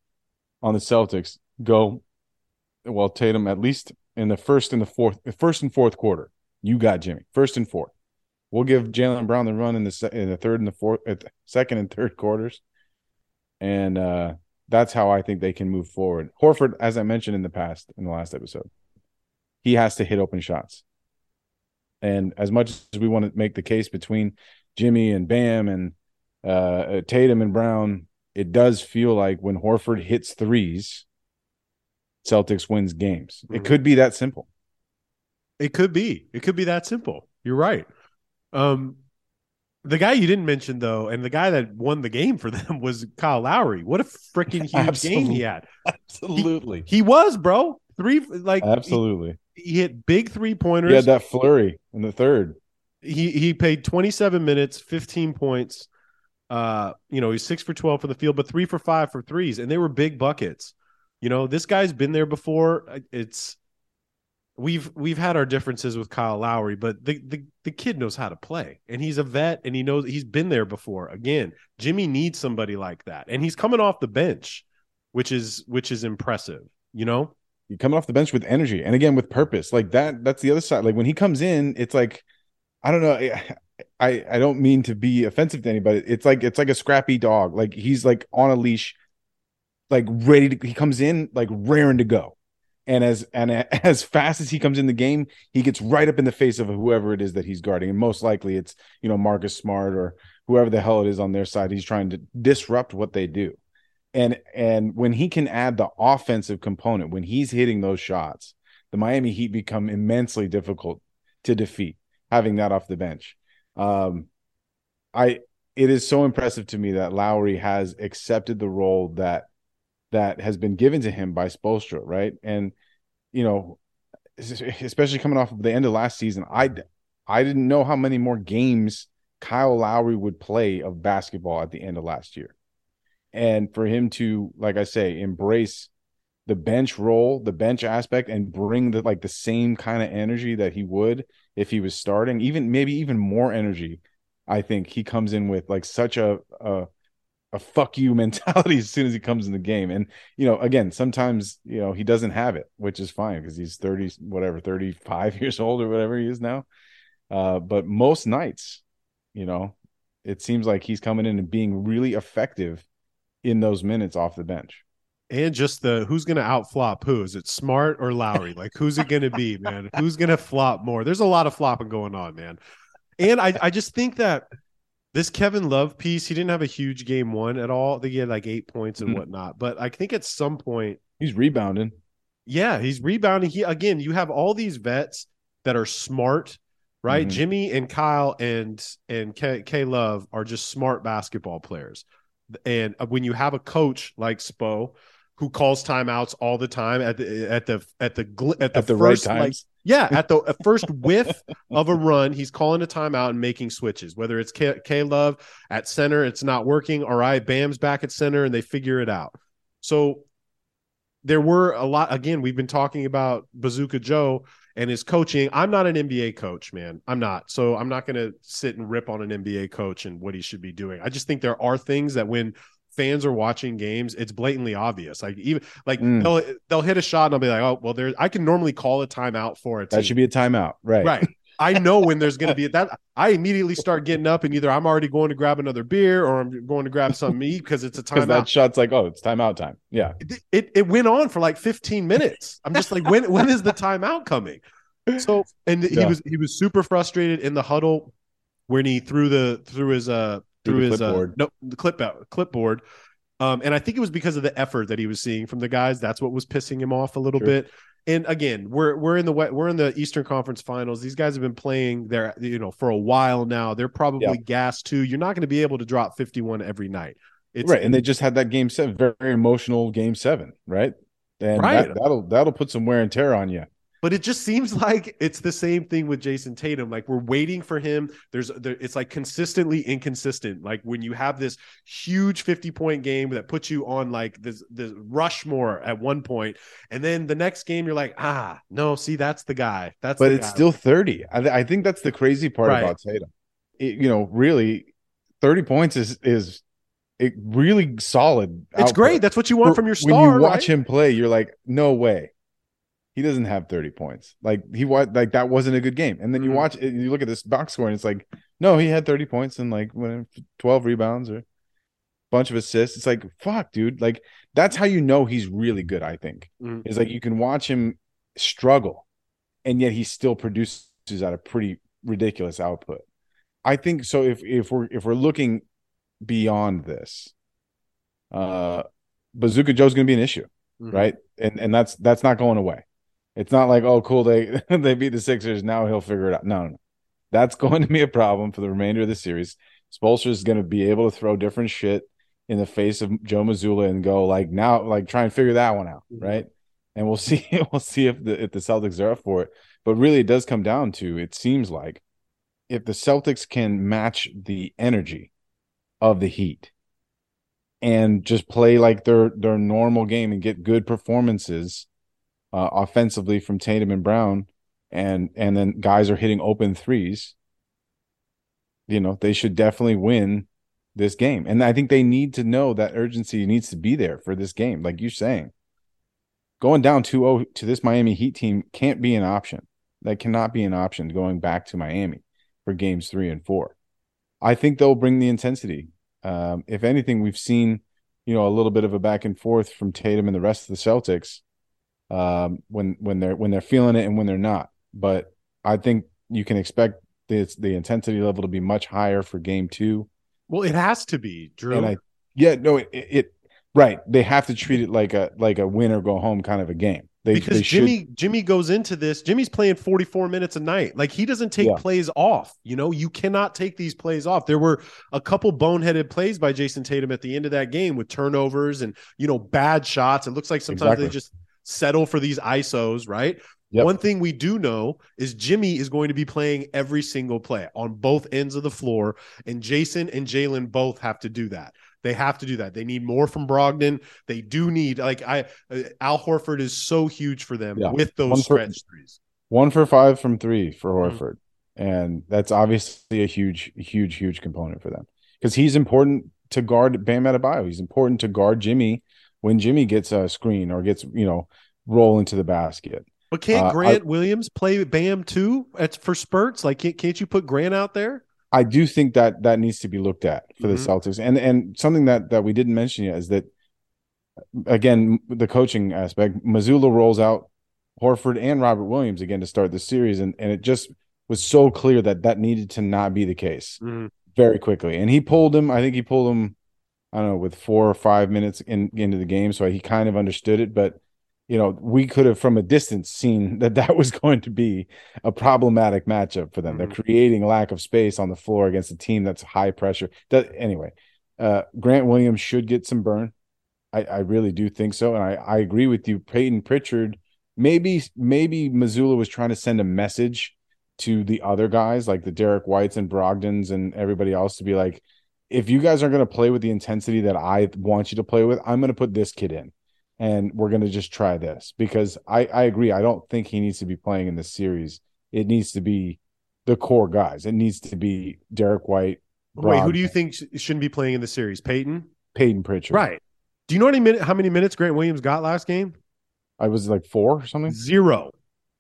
on the Celtics, go. Well, Tatum at least in the first and the fourth, first and fourth quarter, you got Jimmy first and fourth. We'll give Jaylen Brown the run in the in the third and the fourth, second and third quarters, and uh, that's how I think they can move forward. Horford, as I mentioned in the past, in the last episode, he has to hit open shots. And as much as we want to make the case between Jimmy and Bam and uh, Tatum and Brown, it does feel like when Horford hits threes, Celtics wins games. Mm-hmm. It could be that simple. It could be. It could be that simple. You're right. Um, the guy you didn't mention though, and the guy that won the game for them was Kyle Lowry. What a freaking huge game he had! Absolutely, he, he, was, bro. Three like absolutely. He, he hit big three pointers. He had that flurry in the third. He he paid 27 minutes, 15 points. Uh, you know, he's six for 12 for the field, but three for five for threes, and they were big buckets. You know, this guy's been there before. It's we've we've had our differences with Kyle Lowry, but the, the the kid knows how to play, and he's a vet, and he knows he's been there before. Again, Jimmy needs somebody like that, and he's coming off the bench, which is which is impressive. You know, you coming off the bench with energy, and again with purpose. Like that. That's the other side. Like when he comes in, it's like I don't know. I I don't mean to be offensive to anybody. It's like it's like a scrappy dog. Like he's like on a leash, like ready to. He comes in like raring to go and as and as fast as he comes in the game, he gets right up in the face of whoever it is that he's guarding, and most likely it's you know Marcus Smart or whoever the hell it is on their side. He's trying to disrupt what they do, and and when he can add the offensive component, when he's hitting those shots, the Miami Heat become immensely difficult to defeat. Having that off the bench, um, I it is so impressive to me that Lowry has accepted the role that that has been given to him by Spoelstra, right? And you know, especially coming off of the end of last season, I I didn't know how many more games Kyle Lowry would play of basketball at the end of last year. And for him to, like I say, embrace the bench role, the bench aspect, and bring the like the same kind of energy that he would if he was starting, even maybe even more energy. I think he comes in with like such a, a a fuck you mentality as soon as he comes in the game. And you know, again, sometimes you know he doesn't have it, which is fine because he's thirty, whatever, thirty five years old or whatever he is now. Uh, but most nights, you know, it seems like he's coming in and being really effective in those minutes off the bench. And just the who's going to outflop who? Is it Smart or Lowry? Like who's it going to be, man? Who's going to flop more? There's a lot of flopping going on, man. And I, I just think that this Kevin Love piece, he didn't have a huge game one at all. I think he had like eight points and mm-hmm. whatnot. But I think at some point he's rebounding. Yeah, he's rebounding. He again, you have all these vets that are smart, right? Mm-hmm. Jimmy and Kyle and and K, K Love are just smart basketball players. And uh, when you have a coach like Spo who calls timeouts all the time at the at the at the at the, at the first, right times. Like, yeah, at the first whiff of a run, he's calling a timeout and making switches. Whether it's K, K Love at center, it's not working. All right, Bam's back at center, and they figure it out. So there were a lot. Again, we've been talking about Bazooka Joe and his coaching. I'm not an NBA coach, man. I'm not. So I'm not going to sit and rip on an NBA coach and what he should be doing. I just think there are things that when fans are watching games, it's blatantly obvious. Like even like mm. they'll they'll hit a shot and I'll be like, oh well, there I can normally call a timeout for it. That should be a timeout, right? Right. I know when there's going to be that. I immediately start getting up and either I'm already going to grab another beer or I'm going to grab something to eat because it's a timeout. That shot's like, oh, it's timeout time. Yeah. It, it, it went on for like 15 minutes. I'm just like, when when is the timeout coming? So and yeah. he was he was super frustrated in the huddle when he threw the through his uh through, his uh, no the clip out clipboard Um, and I think it was because of the effort that he was seeing from the guys. That's what was pissing him off a little Sure. bit. And again, we're we're in the we- we're in the Eastern Conference Finals. These guys have been playing there, you know, for a while now. They're probably Yeah. gassed too. You're not going to be able to drop 51 every night. It's right, and they just had that game seven, very, emotional game seven, right? And Right. that, that'll that'll put some wear and tear on you. But it just seems like it's the same thing with Jayson Tatum. Like we're waiting for him. There's there, it's like consistently inconsistent. Like when you have this huge 50 point game that puts you on like this this Rushmore at one point, and then the next game you're like, ah, no, see that's the guy. That's But it's guy. still thirty. I, I think that's the crazy part Right. about Tatum. It- you know, really, thirty points is is it really solid. it's output. great. That's what you want For- from your star. When you watch right? him play, you're like, no way. He doesn't have 30 points. Like he was like that wasn't a good game. And then you Mhm. watch it, you look at this box score and it's like, no, he had 30 points and like when 12 rebounds or bunch of assists. It's like, fuck, dude. Like that's how you know he's really good, I think. Mhm. Is like you can watch him struggle and yet he still produces at a pretty ridiculous output. I think so if if we're if we're looking beyond this, uh Bazooka Joe's gonna be an issue Mhm. right? And and that's that's not going away. It's not like oh cool they they beat the Sixers now he'll figure it out. No, no, no. that's going to be a problem for the remainder of the series. Spoelstra is going to be able to throw different shit in the face of Joe Mazzulla and go like now like try and figure that one out, Mhm. right? And we'll see we'll see if the if the Celtics are up for it. But really, it does come down to it seems like if the Celtics can match the energy of the Heat and just play like their their normal game and get good performances uh, offensively from Tatum and Brown, and and then guys are hitting open threes. You know they should definitely win this game, and I think they need to know that urgency needs to be there for this game. Like you're saying, going down 2-0 to this Miami Heat team can't be an option. That cannot be an option going back to Miami for games three and four. I think they'll bring the intensity. Um, if anything, we've seen, you know, a little bit of a back and forth from Tatum and the rest of the Celtics um, when when they're when they're feeling it and when they're not. But I think you can expect this the intensity level to be much higher for Game Two. Well, it has to be, Drew. And I, yeah, no, it, it right. They have to treat it like a like a win or go home kind of a game. They, because they should- Jimmy Jimmy goes into this. Jimmy's playing 44 minutes a night. Like he doesn't take Yeah. plays off. You know, you cannot take these plays off. There were a couple boneheaded plays by Jayson Tatum at the end of that game with turnovers and you know bad shots. It looks like sometimes they just settle for these ISOs, right? Yep. One thing we do know is Jimmy is going to be playing every single play on both ends of the floor, and Jayson and Jaylen both have to do that. They have to do that. They need more from Brogdon. They do need like I uh, Al Horford is so huge for them Yeah. with One those for- stretch threes. one for five from three for Mhm. Horford, and that's obviously a huge, huge, huge component for them because he's important to guard Bam Adebayo. He's important to guard Jimmy when Jimmy gets a screen or gets you know roll into the basket. But can't Uh, Grant Williams play Bam too? At for spurts, like can't, can't you put Grant out there? I do think that that needs to be looked at for the Mhm. Celtics, and and something that that we didn't mention yet is that again the coaching aspect. Mazzulla rolls out Horford and Robert Williams again to start the series, and and it just was so clear that that needed to not be the case. very quickly. And he pulled him, I think he pulled him, I don't know, with four or five minutes in into the game. So he kind of understood it. But, you know, we could have from a distance seen that that was going to be a problematic matchup for them. Mhm. They're creating lack of space on the floor against a team that's high pressure. That, anyway, uh, Grant Williams should get some burn. I, I really do think so. And I, I agree with you. Peyton Pritchard, maybe, maybe Mazzulla was trying to send a message to the other guys like the Derek Whites and Brogdons and everybody else to be like, if you guys are going to play with the intensity that I want you to play with, I'm going to put this kid in and we're going to just try this because I, I agree. I don't think he needs to be playing in this series. It needs to be the core guys. It needs to be Derek White, Wait, who do you think sh- shouldn't be playing in the series? Peyton, Peyton Pritchard. right? Do you know any minute how many minutes Grant Williams got last game? I was like four or something. Zero.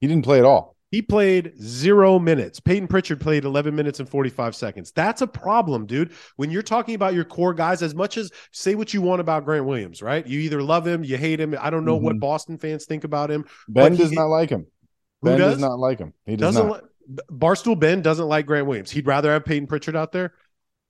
He didn't play at all. He played zero minutes. Peyton Pritchard played 11 minutes and 45 seconds. That's a problem, dude. When you're talking about your core guys, as much as say what you want about Grant Williams, right? You either love him, you hate him. I don't know what Mhm. Boston fans think about him. Ben But he- does not like him. Who Ben does? does not like him. He does Doesn't not. li- Barstool Ben doesn't like Grant Williams. He'd rather have Peyton Pritchard out there.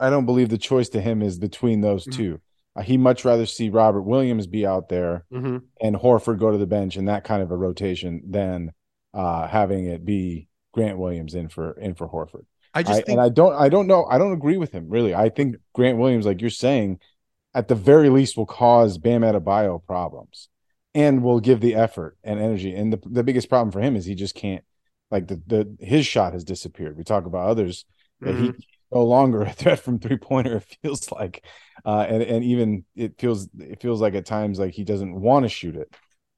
I don't believe the choice to him is between those Mhm. two. Uh, he much rather see Robert Williams be out there Mm-hmm. and Horford go to the bench in that kind of a rotation than uh, having it be Grant Williams in for in for Horford. I I, just think and I don't I don't know I don't agree with him really. I think Grant Williams, like you're saying, at the very least will cause Bam Adebayo problems, and will give the effort and energy. And the the biggest problem for him is he just can't like the the his shot has disappeared. We talk about others that Mhm. he no longer a threat from three pointer. It feels like, uh, and and even it feels it feels like at times like he doesn't want to shoot it.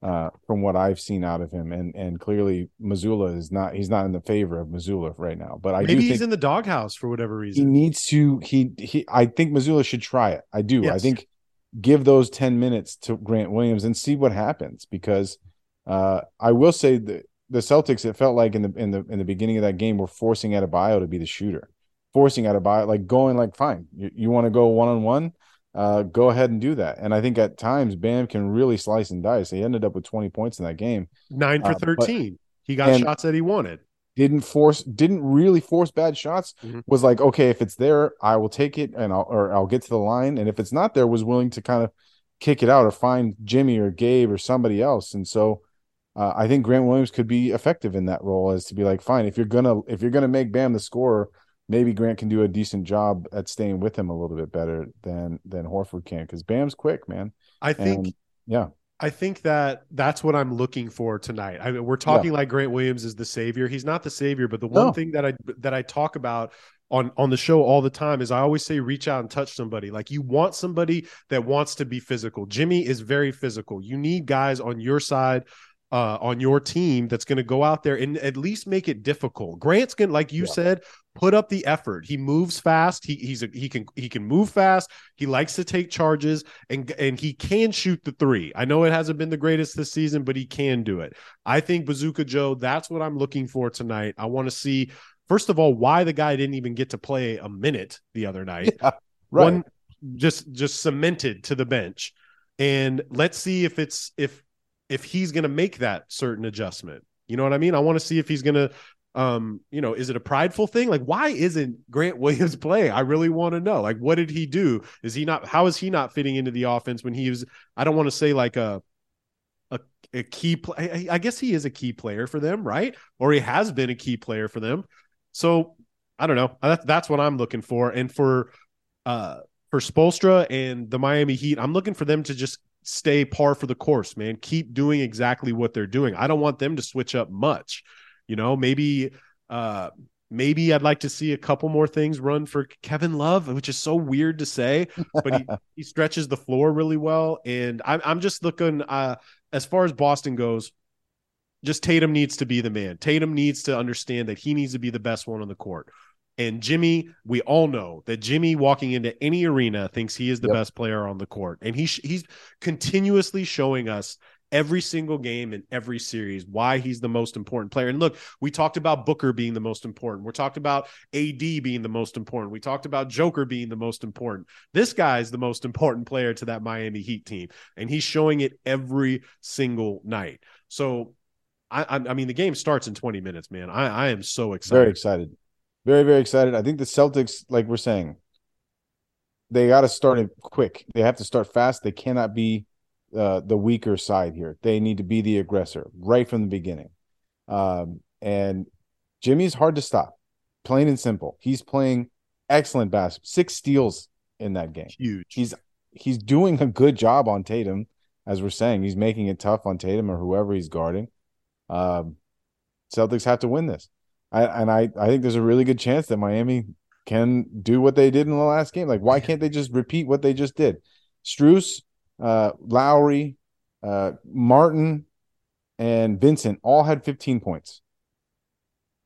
Uh, from what I've seen out of him, and and clearly Mazzulla is not he's not in the favor of Mazzulla right now. But I maybe he's in the doghouse for whatever reason. he needs to he he I think Mazzulla should try it. I do. I think give those 10 minutes to Grant Williams and see what happens because uh I will say the the Celtics it felt like in the in the in the beginning of that game were forcing Adebayo to be the shooter. Forcing Adebayo like going like fine. You, you want to go one on one? Uh go ahead and do that. And I think at times Bam can really slice and dice. He ended up with 20 points in that game. Nine for uh, but- thirteen. he got shots that he wanted. didn't force didn't really force bad shots Mhm. was like okay if it's there i will take it and i'll or i'll get to the line and if it's not there was willing to kind of kick it out or find jimmy or gabe or somebody else and so uh, i think grant williams could be effective in that role as to be like fine if you're gonna if you're gonna make bam the scorer maybe grant can do a decent job at staying with him a little bit better than than horford can because bam's quick man I think and yeah I think that that's what I'm looking for tonight. I mean, we're talking like Grant Williams is the savior. He's not the savior, but the one No. thing that I that I talk about on on the show all the time is I always say reach out and touch somebody. Like you want somebody that wants to be physical. Jimmy is very physical. You need guys on your side uh on your team that's going to go out there and at least make it difficult. Grant's going like you Yeah. said put up the effort. He moves fast. He he's a, he can he can move fast. He likes to take charges and and he can shoot the three. I know it hasn't been the greatest this season, but he can do it. I think Bazooka Joe, that's what I'm looking for tonight. I want to see first of all why the guy didn't even get to play a minute the other night. yeah right One just just cemented to the bench. And let's see if it's if if he's going to make that certain adjustment. You know what I mean? I want to see if he's going to um, you know, is it a prideful thing? Like, why isn't Grant Williams playing? I really want to know. Like, what did he do? Is he not? How is he not fitting into the offense when he was? I don't want to say like a a, a key play. I guess he is a key player for them, right? Or he has been a key player for them. So I don't know. That's that's what I'm looking for. And for uh for Spoelstra and the Miami Heat, I'm looking for them to just stay par for the course, man. Keep doing exactly what they're doing. I don't want them to switch up much. You know, maybe uh maybe I'd like to see a couple more things run for Kevin Love, which is so weird to say, but he, he stretches the floor really well. And I'm I'm just looking uh as far as Boston goes, just Tatum needs to be the man. Tatum needs to understand that he needs to be the best one on the court. And Jimmy, we all know that Jimmy walking into any arena thinks he is the Yep. best player on the court. And he sh- he's continuously showing us every single game in every series why he's the most important player. And look, we talked about Booker being the most important. We're talked about AD being the most important. We talked about Joker being the most important. This guy is the most important player to that Miami Heat team, and he's showing it every single night. So, I, I, I mean, the game starts in 20 minutes, man. I, I am so excited. very excited. Very very excited. I think the celtics like we're saying they got to start it quick. They have to start fast. They cannot be uh, the weaker side here. They need to be the aggressor right from the beginning. Um, and jimmy's hard to stop. Plain and simple. He's playing excellent basketball six steals in that game. Huge. he's he's doing a good job on Tatum, as we're saying. He's making it tough on Tatum or whoever he's guarding. Um, Celtics have to win this, I, and I I think there's a really good chance that Miami can do what they did in the last game. Like, why can't they just repeat what they just did? Strus, uh, Lowry, uh, Martin, and Vincent all had 15 points.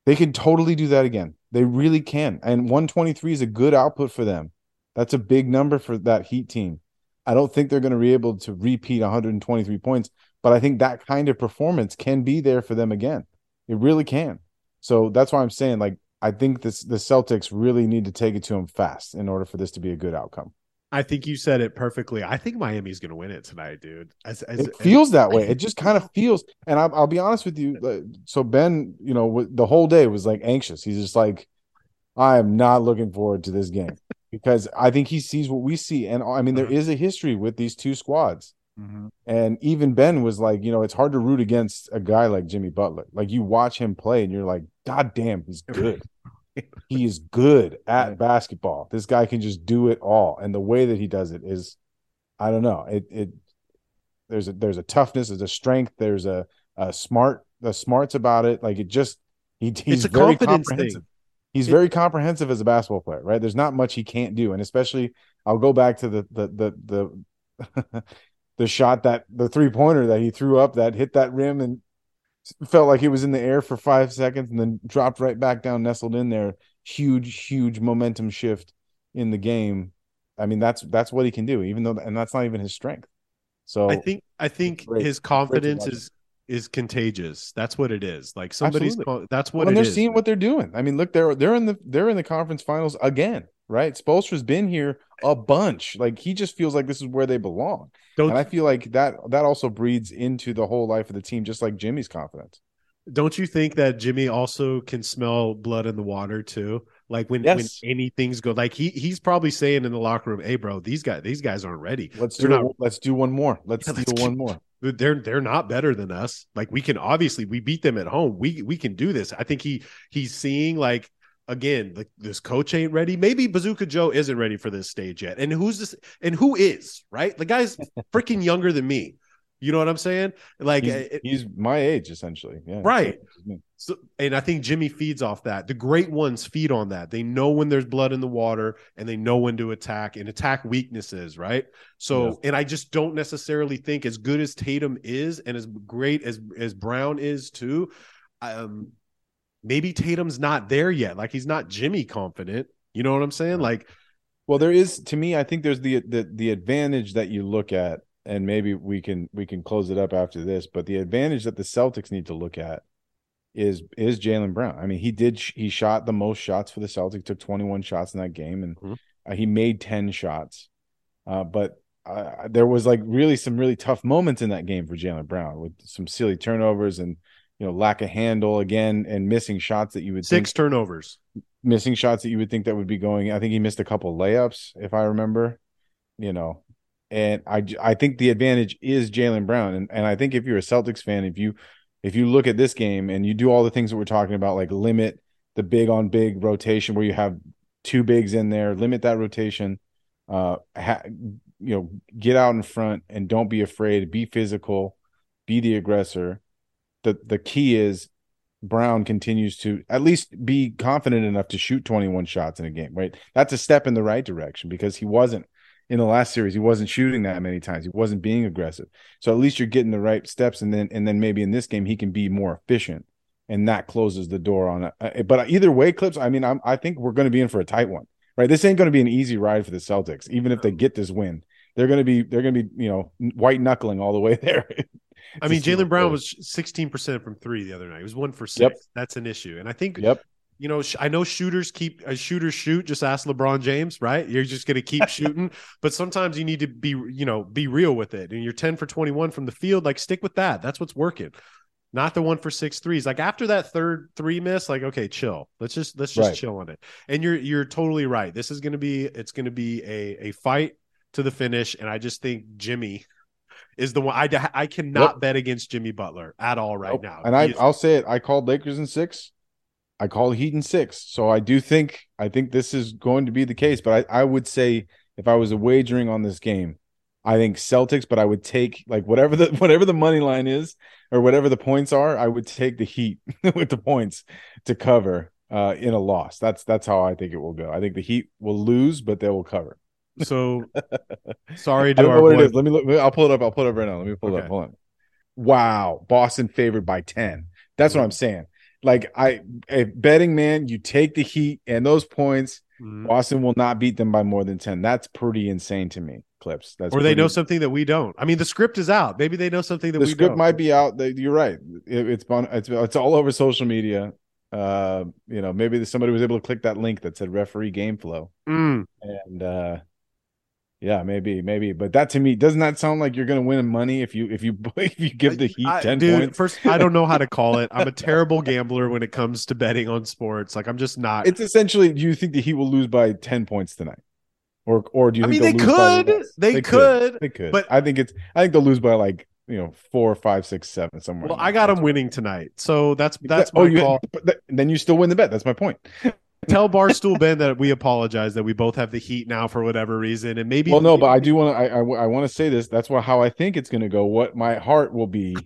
They could totally do that again. They really can. And 123 is a good output for them. That's a big number for that Heat team. I don't think they're going to be able to repeat 123 points, but I think that kind of performance can be there for them again. It really can. So that's why I'm saying, like, I think this the Celtics really need to take it to them fast in order for this to be a good outcome. I think you said it perfectly. I think Miami's going to win it tonight, dude. As, as, It feels that way. It just kind of feels. And I'll, I'll be honest with you. So Ben, you know, the whole day was like anxious. He's just like, I am not looking forward to this game. because I think he sees what we see, and I mean there Uh-huh. a history with these two squads. Mm-hmm. And even Ben was like, you know, it's hard to root against a guy like Jimmy Butler. Like you watch him play and you're like, God damn, he's good. he is good at basketball. This guy can just do it all. And the way that he does it is, I don't know. It it there's a there's a toughness, there's a strength, there's a, a smart, the smarts about it. Like it just he, he's very comprehensive. thing. He's It- very comprehensive as a basketball player, right? There's not much he can't do, and especially I'll go back to the the the the the shot that the three pointer that he threw up that hit that rim and felt like it was in the air for five seconds and then dropped right back down, nestled in there. Huge, huge momentum shift in the game. I mean, that's that's what he can do, even though, and that's not even his strength. So I think I think great. his confidence is is contagious. That's what it is. Like somebody's Absolutely. that's what when it they're is. seeing what they're doing. I mean, look, they're they're in the they're in the conference finals again, right? Spoelstra's been here a bunch. Like he just feels like this is where they belong. don't And I feel like that that also breeds into the whole life of the team, just like Jimmy's confidence. don't you think that Jimmy also can smell blood in the water too? Like when Yes. when anything's go like he he's probably saying in the locker room, "Hey, bro, these guys these guys aren't ready. Let's They're do not- let's do one more. Let's Yeah, steal let's one keep- more. They're they're not better than us. Like we can obviously we beat them at home. We we can do this. I think he he's seeing like." Again, like this coach ain't ready. Maybe Bazooka Joe isn't ready for this stage yet. And who's this? And who is right? The guy's freaking younger than me. You know what I'm saying? Like, He's, it- he's my age essentially. Yeah. Right. So, and I think Jimmy feeds off that. The great ones feed on that. They know when there's blood in the water and they know when to attack and attack weaknesses, right? So, Yeah. and I just don't necessarily think as good as Tatum is and as great as as Brown is too, um maybe Tatum's not there yet. Like he's not Jimmy confident. You know what I'm saying? Like Well, there is to me. I think there's the the the advantage that you look at, and maybe we can we can close it up after this. But the advantage that the Celtics need to look at is is Jaylen Brown. I mean, he did he shot the most shots for the Celtics. Took 21 shots in that game, and Mhm. uh, he made 10 shots. Uh, but uh, there was like really some really tough moments in that game for Jaylen Brown with some silly turnovers and you know lack of handle again and missing shots that you would think six turnovers. missing shots that you would think that would be going. I think he missed a couple layups, if I remember. You know, and i i think the advantage is Jaylen Brown, and and I think if you're a Celtics fan, if you if you look at this game and you do all the things that we're talking about, like limit the big on big rotation where you have two bigs in there, limit that rotation, uh, ha- you know, get out in front and don't be afraid, be physical, be the aggressor. The the key is Brown continues to at least be confident enough to shoot 21 shots in a game, right? That's a step in the right direction because he wasn't in the last series, he wasn't shooting that many times. He wasn't being aggressive. So at least you're getting the right steps and then and then maybe in this game he can be more efficient and that closes the door on it. But either way, Clipps, I mean, I'm, I think we're going to be in for a tight one. Right? This ain't going to be an easy ride for the Celtics even if they get this win. They're going to be they're going to be, you know, white knuckling all the way there. I mean, Jaylen Brown was 16% from three the other night. He was one for six. Yep. That's an issue. And I think Yep. you know, I know shooters keep uh, shooters shoot. Just ask LeBron James, right? You're just going to keep shooting, but sometimes you need to be, you know, be real with it. And you're 10 for 21 from the field, like stick with that. That's what's working. Not the one for six threes. Like after that third three miss, like okay, chill. Let's just let's just Right. chill on it. And you're you're totally right. This is going to be it's going to be a a fight to the finish. And I just think Jimmy is the one. I I cannot Yep. bet against Jimmy Butler at all right Nope. now. And I, He is- I'll say it. I called Lakers in six. I called Heat in six. So I do think I think this is going to be the case. But I, I would say if I was wagering on this game, I think Celtics. But I would take like whatever the whatever the money line is or whatever the points are. I would take the Heat with the points to cover uh, in a loss. That's that's how I think it will go. I think the Heat will lose, but they will cover. So sorry I to don't our know what boy it is. Let me look. I'll pull it up. I'll pull it up right now. Let me pull it up. Hold on. Wow, Boston favored by ten. That's what I'm saying. Like I, a betting man, you take the Heat and those points. Mhm. Boston will not beat them by more than ten. That's pretty insane to me. Clipps. That's or they know something that we don't. I mean, the script is out. Maybe they know something that The we script don't. might be out. You're right. It, it's on. It's it's all over social media. Uh, you know, maybe somebody was able to click that link that said referee game flow. Mm. and uh yeah maybe maybe but that to me doesn't that sound like you're gonna win money if you if you if you give the heat I- 10 dude, points First, I don't know how to call it. I'm a terrible gambler when it comes to betting on sports. Like I'm just not. it's essentially Do you think the heat will lose by 10 points tonight Or or do you I think mean, they lose could, less? they could, They could. but- I think it's I think they'll lose by like, you know, four, five, six, seven, somewhere. Well, I got them winning tonight, so that's that's my oh, you call. but th- then you still win the bet. That's my point. Tell Barstool Ben that we apologize that we both have the heat now for whatever reason, and maybe. Well, no, but I do want to. I, I, I want to say this. That's why how I think it's going to go. What my heart will be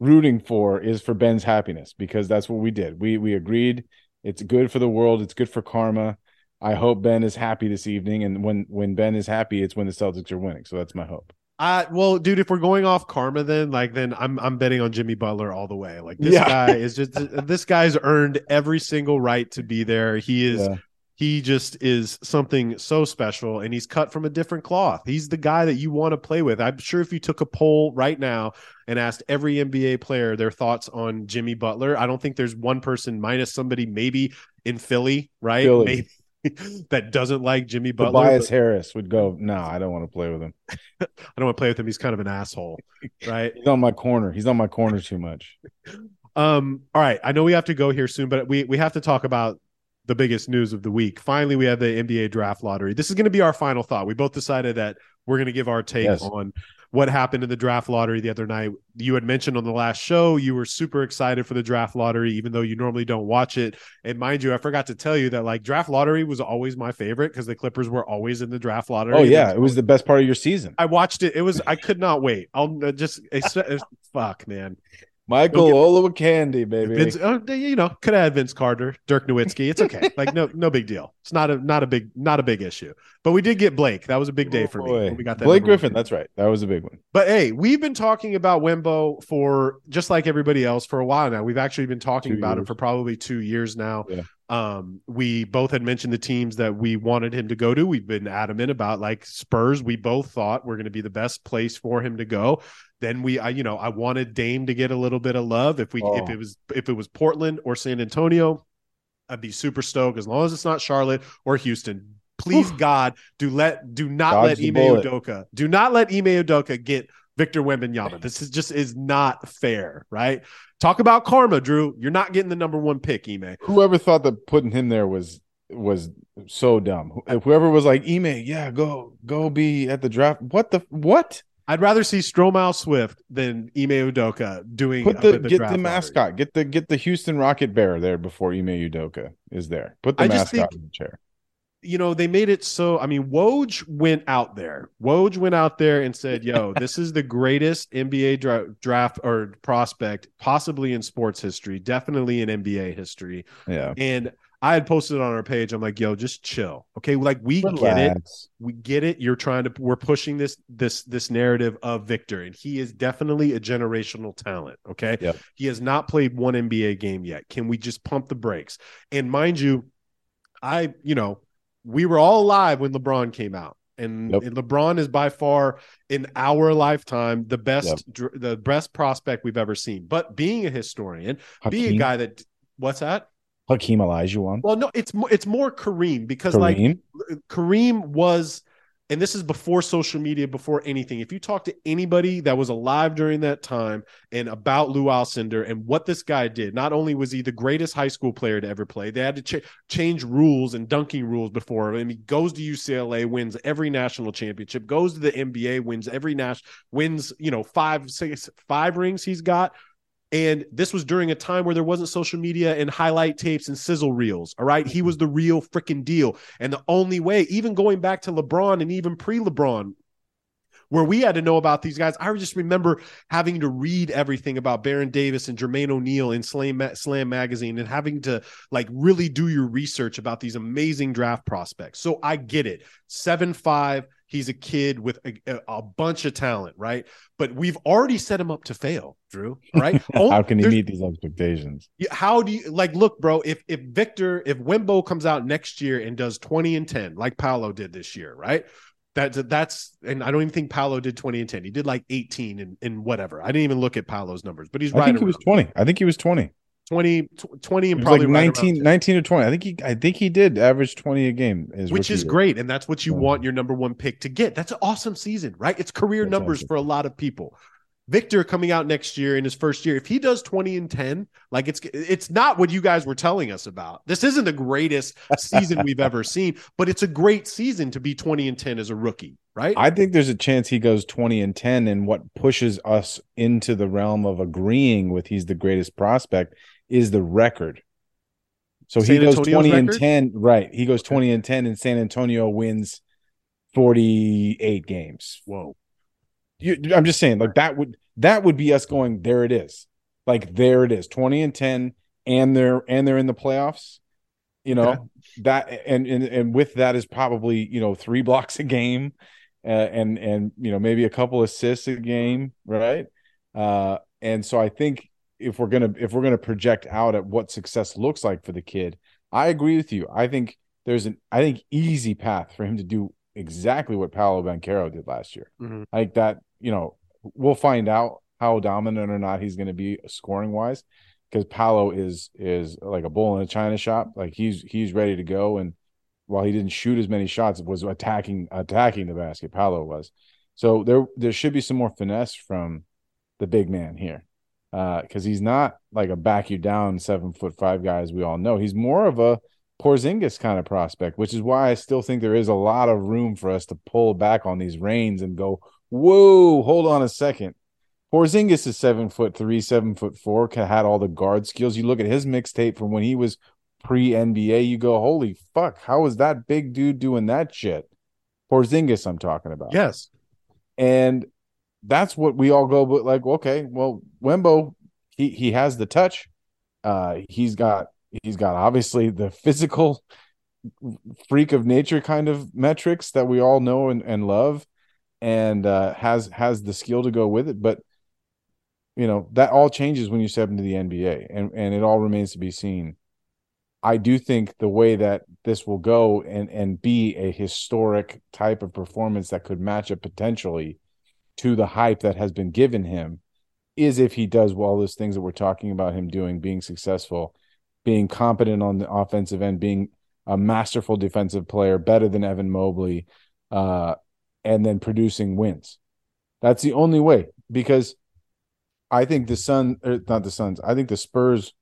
rooting for is for Ben's happiness because that's what we did. We we agreed. It's good for the world. It's good for karma. I hope Ben is happy this evening, and when when Ben is happy, it's when the Celtics are winning. So that's my hope. Uh, well, dude, if we're going off karma, then like, then I'm I'm betting on Jimmy Butler all the way. Like this Yeah. guy is just this guy's earned every single right to be there. He is Yeah. he just is something so special, and he's cut from a different cloth. He's the guy that you want to play with. I'm sure if you took a poll right now and asked every NBA player their thoughts on Jimmy Butler, I don't think there's one person minus somebody maybe in Philly, right? Philly. Maybe that doesn't like Jimmy Butler. Tobias but Harris would go. No, I don't want to play with him. I don't want to play with him. He's kind of an asshole, right? He's on my corner. He's on my corner too much. Um, all right. I know we have to go here soon, but we we have to talk about the biggest news of the week. Finally, we have the NBA draft lottery. This is going to be our final thought. We both decided that we're going to give our take Yes. on what happened in the draft lottery the other night. You had mentioned on the last show you were super excited for the draft lottery, even though you normally don't watch it. And mind you, I forgot to tell you that like draft lottery was always my favorite because the Clippers were always in the draft lottery. Oh yeah, it was the best part of your season. I watched it. It was I could not wait. I'll uh, just fuck, man. Michael get- Olowokandi, baby. Vince, uh, you know, could have had Vince Carter, Dirk Nowitzki. It's okay. like no, no big deal. It's not a not a big not a big issue. But we did get Blake. That was a big day for me. Oh, We got that Blake number one Griffin. That's right. That was a big one. But hey, we've been talking about Wembo for just like everybody else for a while now. We've actually been talking Two about him for probably two years now. Yeah. Um, we both had mentioned the teams that we wanted him to go to. We've been adamant about like Spurs. We both thought were going to be the best place for him to go. Then we, I, you know, I wanted Dame to get a little bit of love. If we, if Oh. it was, if it was Portland or San Antonio, I'd be super stoked as long as it's not Charlotte or Houston. Please God, do let do not Dodge let Ime bullet. Udoka do not let Ime Udoka get Victor Wembanyama. This is just is not fair, right? Talk about karma, Drew. You're not getting the number one pick, Ime. Whoever thought that putting him there was was so dumb. Whoever was like, Ime, yeah, go go be at the draft. What the what? I'd rather see Stromae Swift than Ime Udoka doing Put up the, get the lottery. mascot. Get the get the Houston Rocket Bear there before Ime Udoka is there. Put the I just mascot think- in the chair. you know, they made it so. I mean, Woj went out there. Woj went out there and said, "Yo, this is the greatest NBA dra- draft or prospect possibly in sports history, definitely in NBA history." Yeah. And I had posted on our page. I'm like, "Yo, just chill, okay? Like we get it. We get it. You're trying to. We're pushing this this this narrative of Victor, and he is definitely a generational talent. Okay, Yep. he has not played one NBA game yet. Can we just pump the brakes? And mind you, I you know we were all alive when LeBron came out. And, Yep. and LeBron is by far in our lifetime the best dr- the best prospect we've ever seen. But being a historian, being a guy that what's that? Hakeem Olajuwon. Well, no, it's more it's more Kareem because like Kareem. Kareem was, and this is before social media, before anything. If you talk to anybody that was alive during that time and about Lou Alcindor and what this guy did, not only was he the greatest high school player to ever play, they had to ch- change rules and dunking rules before. Mean, he goes to UCLA, wins every national championship, goes to the NBA, wins every national, wins you know five, six, five rings he's got. And this was during a time where there wasn't social media and highlight tapes and sizzle reels. All right. He was the real freaking deal. And the only way, even going back to LeBron and even pre LeBron, where we had to know about these guys, I just remember having to read everything about Baron Davis and Jermaine O'Neal in Slam, Slam Magazine and having to like really do your research about these amazing draft prospects. So I get it. Seven five. He's a kid with a, a- bunch of talent, right? But we've already set him up to fail, Drew. Right. How can he There's- meet these expectations? how do you like look, bro? If if Victor, if Wembo comes out next year and does 20 and 10, like Paolo did this year, right? That that's and I don't even think Paolo did 20 and 10. He did like 18 and, and whatever. I didn't even look at Paolo's numbers, but he's I right I think he was 20. I think he was 20. 20, 20 and probably like 19, around 10, 19 or 20. I think he I think he did average 20 a game. Which is year. great. And that's what you Yeah. want your number one pick to get. That's an awesome season, right? It's career That's numbers awesome. for a lot of people. Victor coming out next year in his first year, if he does 20 and 10, like it's it's not what you guys were telling us about. This isn't the greatest season we've ever seen, but it's a great season to be 20 and 10 as a rookie, right? I think there's a chance he goes 20 and 10 and what pushes us into the realm of agreeing with he's the greatest prospect is the record. So San he goes Antonio's 20 record? and 10, right. He goes 20 and 10 and San Antonio wins 48 games. Whoa. You, I'm just saying, like that would that would be us going. There it is, like there it is, twenty and ten, and they're and they're in the playoffs. You know yeah. that, and and and with that is probably you know three blocks a game, uh, and and you know maybe a couple assists a game, right? Uh, and so I think if we're gonna if we're gonna project out at what success looks like for the kid, I agree with you. I think there's an I think easy path for him to do exactly what Paolo Banchero did last year. Mm-hmm. Like that you know, we'll find out how dominant or not he's going to be scoring wise because Paolo is is like a bull in a china shop. Like he's he's ready to go, and while he didn't shoot as many shots, was attacking attacking the basket. Paolo was, so there there should be some more finesse from the big man here, because uh, he's not like a back you down seven foot five guy as we all know. He's more of a Porzingis kind of prospect, which is why I still think there is a lot of room for us to pull back on these reins and go whoa, hold on a second. Porzingis is seven foot three, seven foot four, had all the guard skills. You look at his mixtape from when he was pre NBA, you go, holy fuck, how is that big dude doing that shit? Porzingis, I'm talking about. Yes. And that's what we all go, but like, okay, well, Wembo, he he has the touch. Uh he's got he's got obviously the physical freak of nature kind of metrics that we all know and, and love and uh, has has the skill to go with it. But you know that all changes when you step into the NBA, and and it all remains to be seen. I do think the way that this will go and and be a historic type of performance that could match up potentially to the hype that has been given him is if he does all those things that we're talking about him doing, being successful, being competent on the offensive end, being a masterful defensive player, better than Evan Mobley, uh, and then producing wins. That's the only way because I think the Sun, er, not the Suns, I think the Spurs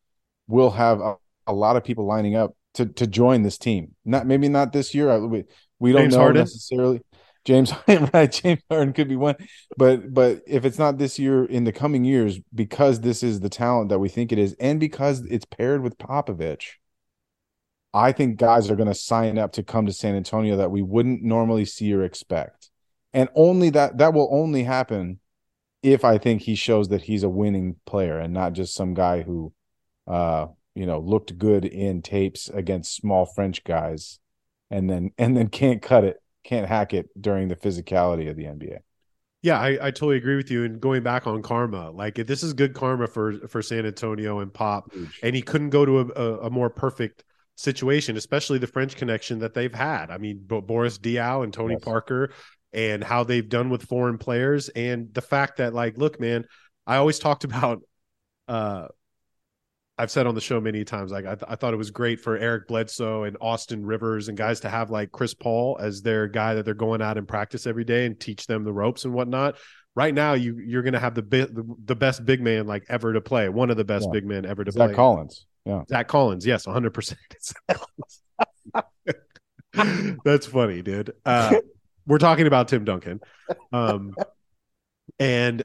will have a, a, lot of people lining up to to join this team. Not maybe not this year. We, we don't James know Harden. necessarily. James right, James Harden could be one, but but if it's not this year, in the coming years, because this is the talent that we think it is, and because it's paired with Popovich, I think guys are going to sign up to come to San Antonio that we wouldn't normally see or expect. And only that that will only happen if I think he shows that he's a winning player and not just some guy who uh you know looked good in tapes against small French guys and then and then can't cut it, can't hack it during the physicality of the NBA. Yeah, I, I totally agree with you. And going back on karma, like this is good karma for for San Antonio and Pop, and he couldn't go to a, a, a more perfect situation, especially the French connection that they've had. I mean, Boris Diaw and Tony yes. Parker and how they've done with foreign players, and the fact that, like, look, man, I always talked about. uh I've said on the show many times, like I, th- I thought it was great for Eric Bledsoe and Austin Rivers and guys to have like Chris Paul as their guy that they're going out and practice every day and teach them the ropes and whatnot right now you you're going to have the, bi- the, the best big man like ever to play, one of the best yeah. big men ever to Zach play. Zach Collins. Yeah. Zach Collins. Yes, 100%. That's funny, dude. Uh, we're talking about Tim Duncan. Um, and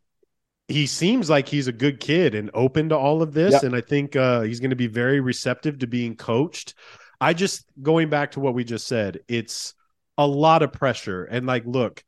he seems like he's a good kid and open to all of this. Yep. And I think uh, he's going to be very receptive to being coached. I just, going back to what we just said, it's a lot of pressure. And like, look,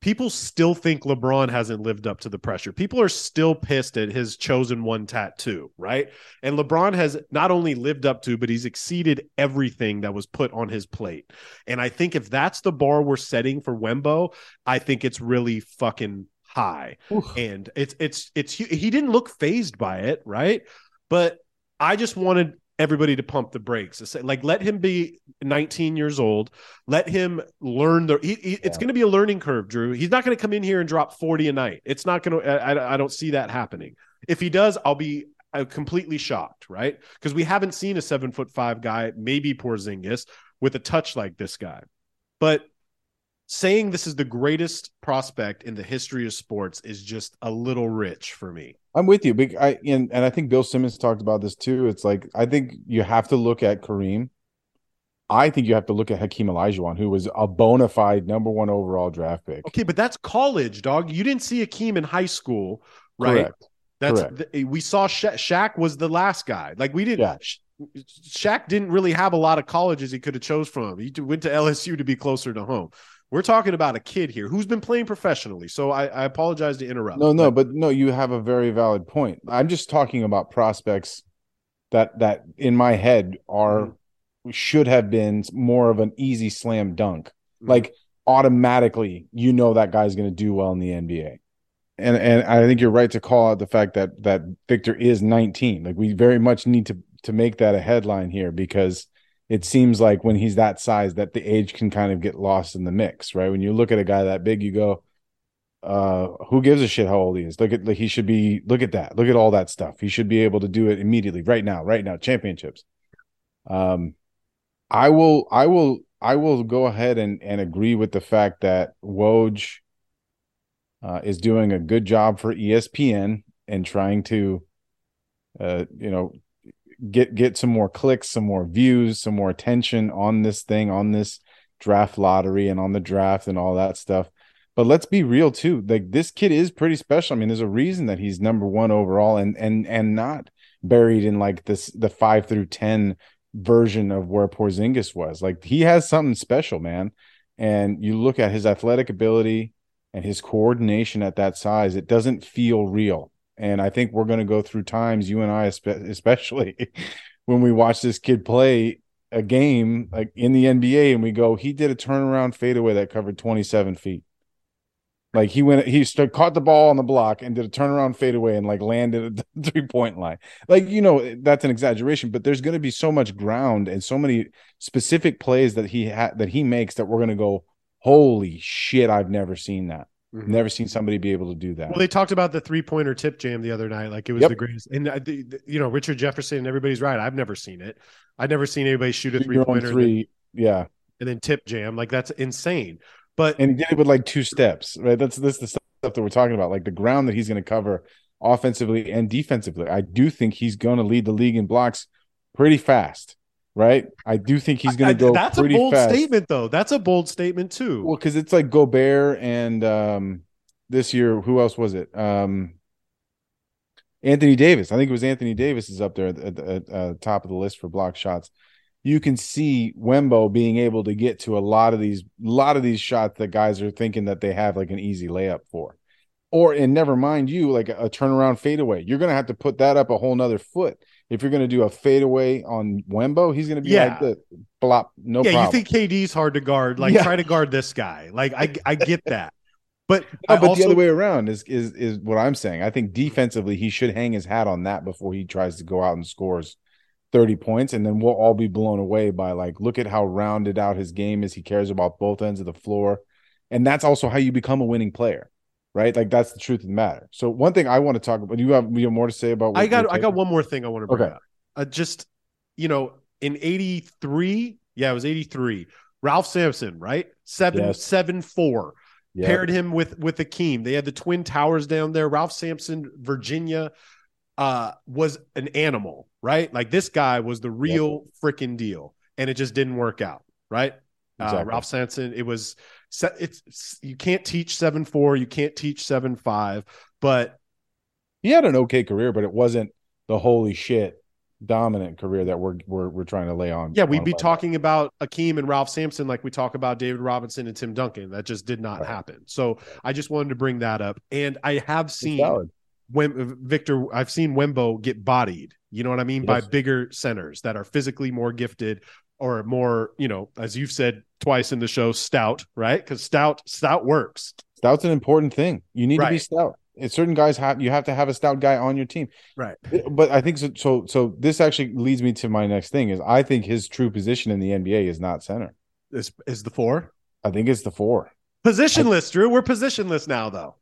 people still think LeBron hasn't lived up to the pressure. People are still pissed at his chosen one tattoo, right? And LeBron has not only lived up to, but he's exceeded everything that was put on his plate. And I think if that's the bar we're setting for Wembo, I think it's really fucking high. Oof. And it's it's it's he didn't look fazed by it, right? But I just wanted everybody to pump the brakes. To say, like let him be 19 years old. Let him learn the. He, he, yeah. It's going to be a learning curve, Drew. He's not going to come in here and drop 40 a night. It's not going to. I, I don't see that happening. If he does, I'll be uh, completely shocked, right? Because we haven't seen a seven foot five guy, maybe Porzingis, with a touch like this guy. But saying this is the greatest prospect in the history of sports is just a little rich for me. I'm with you. I and, and I think Bill Simmons talked about this too. It's like I think you have to look at Kareem. I think you have to look at Hakeem Olajuwon, who was a bona fide number one overall draft pick. Okay, but that's college, dog. You didn't see Hakeem in high school, right? Correct. That's Correct. the, eh, we saw Sha- Shaq was the last guy. Like we didn't. Yeah. Sh- Shaq didn't really have a lot of colleges he could have chose from. He went to LSU to be closer to home. We're talking about a kid here who's been playing professionally. So I, I apologize to interrupt. No, no, but no, you have a very valid point. I'm just talking about prospects that that in my head are should have been more of an easy slam dunk. Mhm. Like automatically, you know that guy's going to do well in the NBA. And and I think you're right to call out the fact that that Victor is 19. Like we very much need to to make that a headline here because it seems like when he's that size that the age can kind of get lost in the mix, right? When you look at a guy that big, you go, uh, who gives a shit how old he is? Look at like he should be look at that. Look at all that stuff. He should be able to do it immediately, right now, right now, championships. Um I will I will I will go ahead and and agree with the fact that Woj uh, is doing a good job for ESPN and trying to uh you know get get some more clicks, some more views, some more attention on this thing, on this draft lottery and on the draft and all that stuff. But let's be real too. Like this kid is pretty special. I mean, there's a reason that he's number one overall and and and not buried in like this the five through ten version of where Porzingis was. Like he has something special, man. And you look at his athletic ability and his coordination at that size, it doesn't feel real. And I think we're going to go through times, you and I especially, when we watch this kid play a game like in the NBA and we go, he did a turnaround fadeaway that covered 27 feet. Like he went, he stood, caught the ball on the block and did a turnaround fadeaway and like landed at the three point line. Like, you know, that's an exaggeration, but there's going to be so much ground and so many specific plays that he had that he makes that we're going to go, holy shit, I've never seen that. Mhm. Never seen somebody be able to do that. Well, they talked about the three pointer tip jam the other night, like it was Yep. the greatest. And uh, the, the- you know, Richard Jefferson, and everybody's right. I've never seen it. I've never seen anybody shoot a three your pointer three, yeah. and then tip jam. Like that's insane. But and he did it with like two steps, right? That's this the stuff that we're talking about, like the ground that he's going to cover offensively and defensively. I do think he's going to lead the league in blocks pretty fast, right? I do think he's going to go that's a bold fast. statement, though. That's a bold statement too. Well, because it's like Gobert and um this year, who else was it? Um Anthony Davis. I think it was Anthony Davis is up there at the at, uh, top of the list for block shots. You can see Wembo being able to get to a lot of these, lot of these shots that guys are thinking that they have like an easy layup for, or and never mind you like a, a turnaround fadeaway. You're gonna have to put that up a whole nother foot if you're gonna do a fadeaway on Wembo. He's gonna be Yeah. like the blop, no yeah, problem. you think KD's hard to guard? Like Yeah. try to guard this guy. Like I I get that, but No, but also, the other way around is is is what I'm saying. I think defensively he should hang his hat on that before he tries to go out and scores 30 points and then we'll all be blown away by like look at how rounded out his game is. He cares about both ends of the floor. And that's also how you become a winning player. Right? Like that's the truth of the matter. So one thing I want to talk about, you have you have more to say about what I got I got one more thing I want to bring Okay. up. Uh, just you know, in '83, yeah, it was '83. Ralph Sampson, right? Seven Yes. seven four. Yeah. Paired him with with Akeem. They had the twin towers down there. Ralph Sampson, Virginia, uh, was an animal, right? Like this guy was the real freaking deal, and it just didn't work out, right? Uh, Ralph Sampson, it was it's you can't teach seven four, you can't teach seven five, but he had an okay career, but it wasn't the holy shit dominant career that we're we're we're trying to lay on. Yeah, we'd on be Wembo. talking about Akeem and Ralph Sampson like we talk about David Robinson and Tim Duncan. That just did not Right. happen. So I just wanted to bring that up. And I have seen. Wem- Victor, I've seen Wembo get bodied. You know what I mean? By bigger centers that are physically more gifted or more, you know, as you've said twice in the show, stout, right? Because stout, stout works. Stout's an important thing. You need to be stout. And certain guys have you have to have a stout guy on your team. Right. But I think so. So, so this actually leads me to my next thing: is I think his true position in the NBA is not center. Is is the four I think it's the four. positionless? Drew, we're positionless now, though.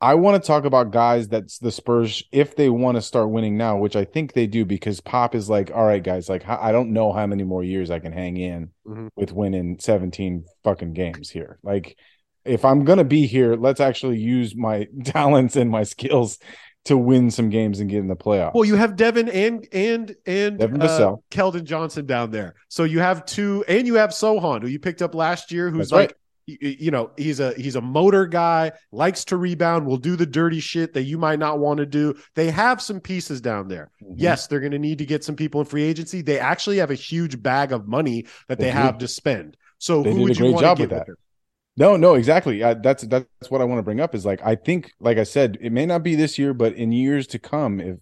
I want to talk about guys that's the Spurs if they want to start winning now, which I think they do because Pop is like, all right, guys, like I don't know how many more years I can hang in Mhm. with winning 17 fucking games here. Like if I'm gonna be here, let's actually use my talents and my skills to win some games and get in the playoffs. Well, you have Devin and and and Devin uh. Keldon Johnson down there. So you have two, and you have Sochan, who you picked up last year, who's That's like, right. You know, he's a he's a motor guy, likes to rebound, will do the dirty shit that you might not want to do. They have some pieces down there. Mhm. Yes, they're going to need to get some people in free agency. They actually have a huge bag of money that they, They have to spend. So They who would you want to with get that. with? No, no, exactly. Uh, that's that's what I want to bring up is like I think, like I said, it may not be this year, but in years to come, if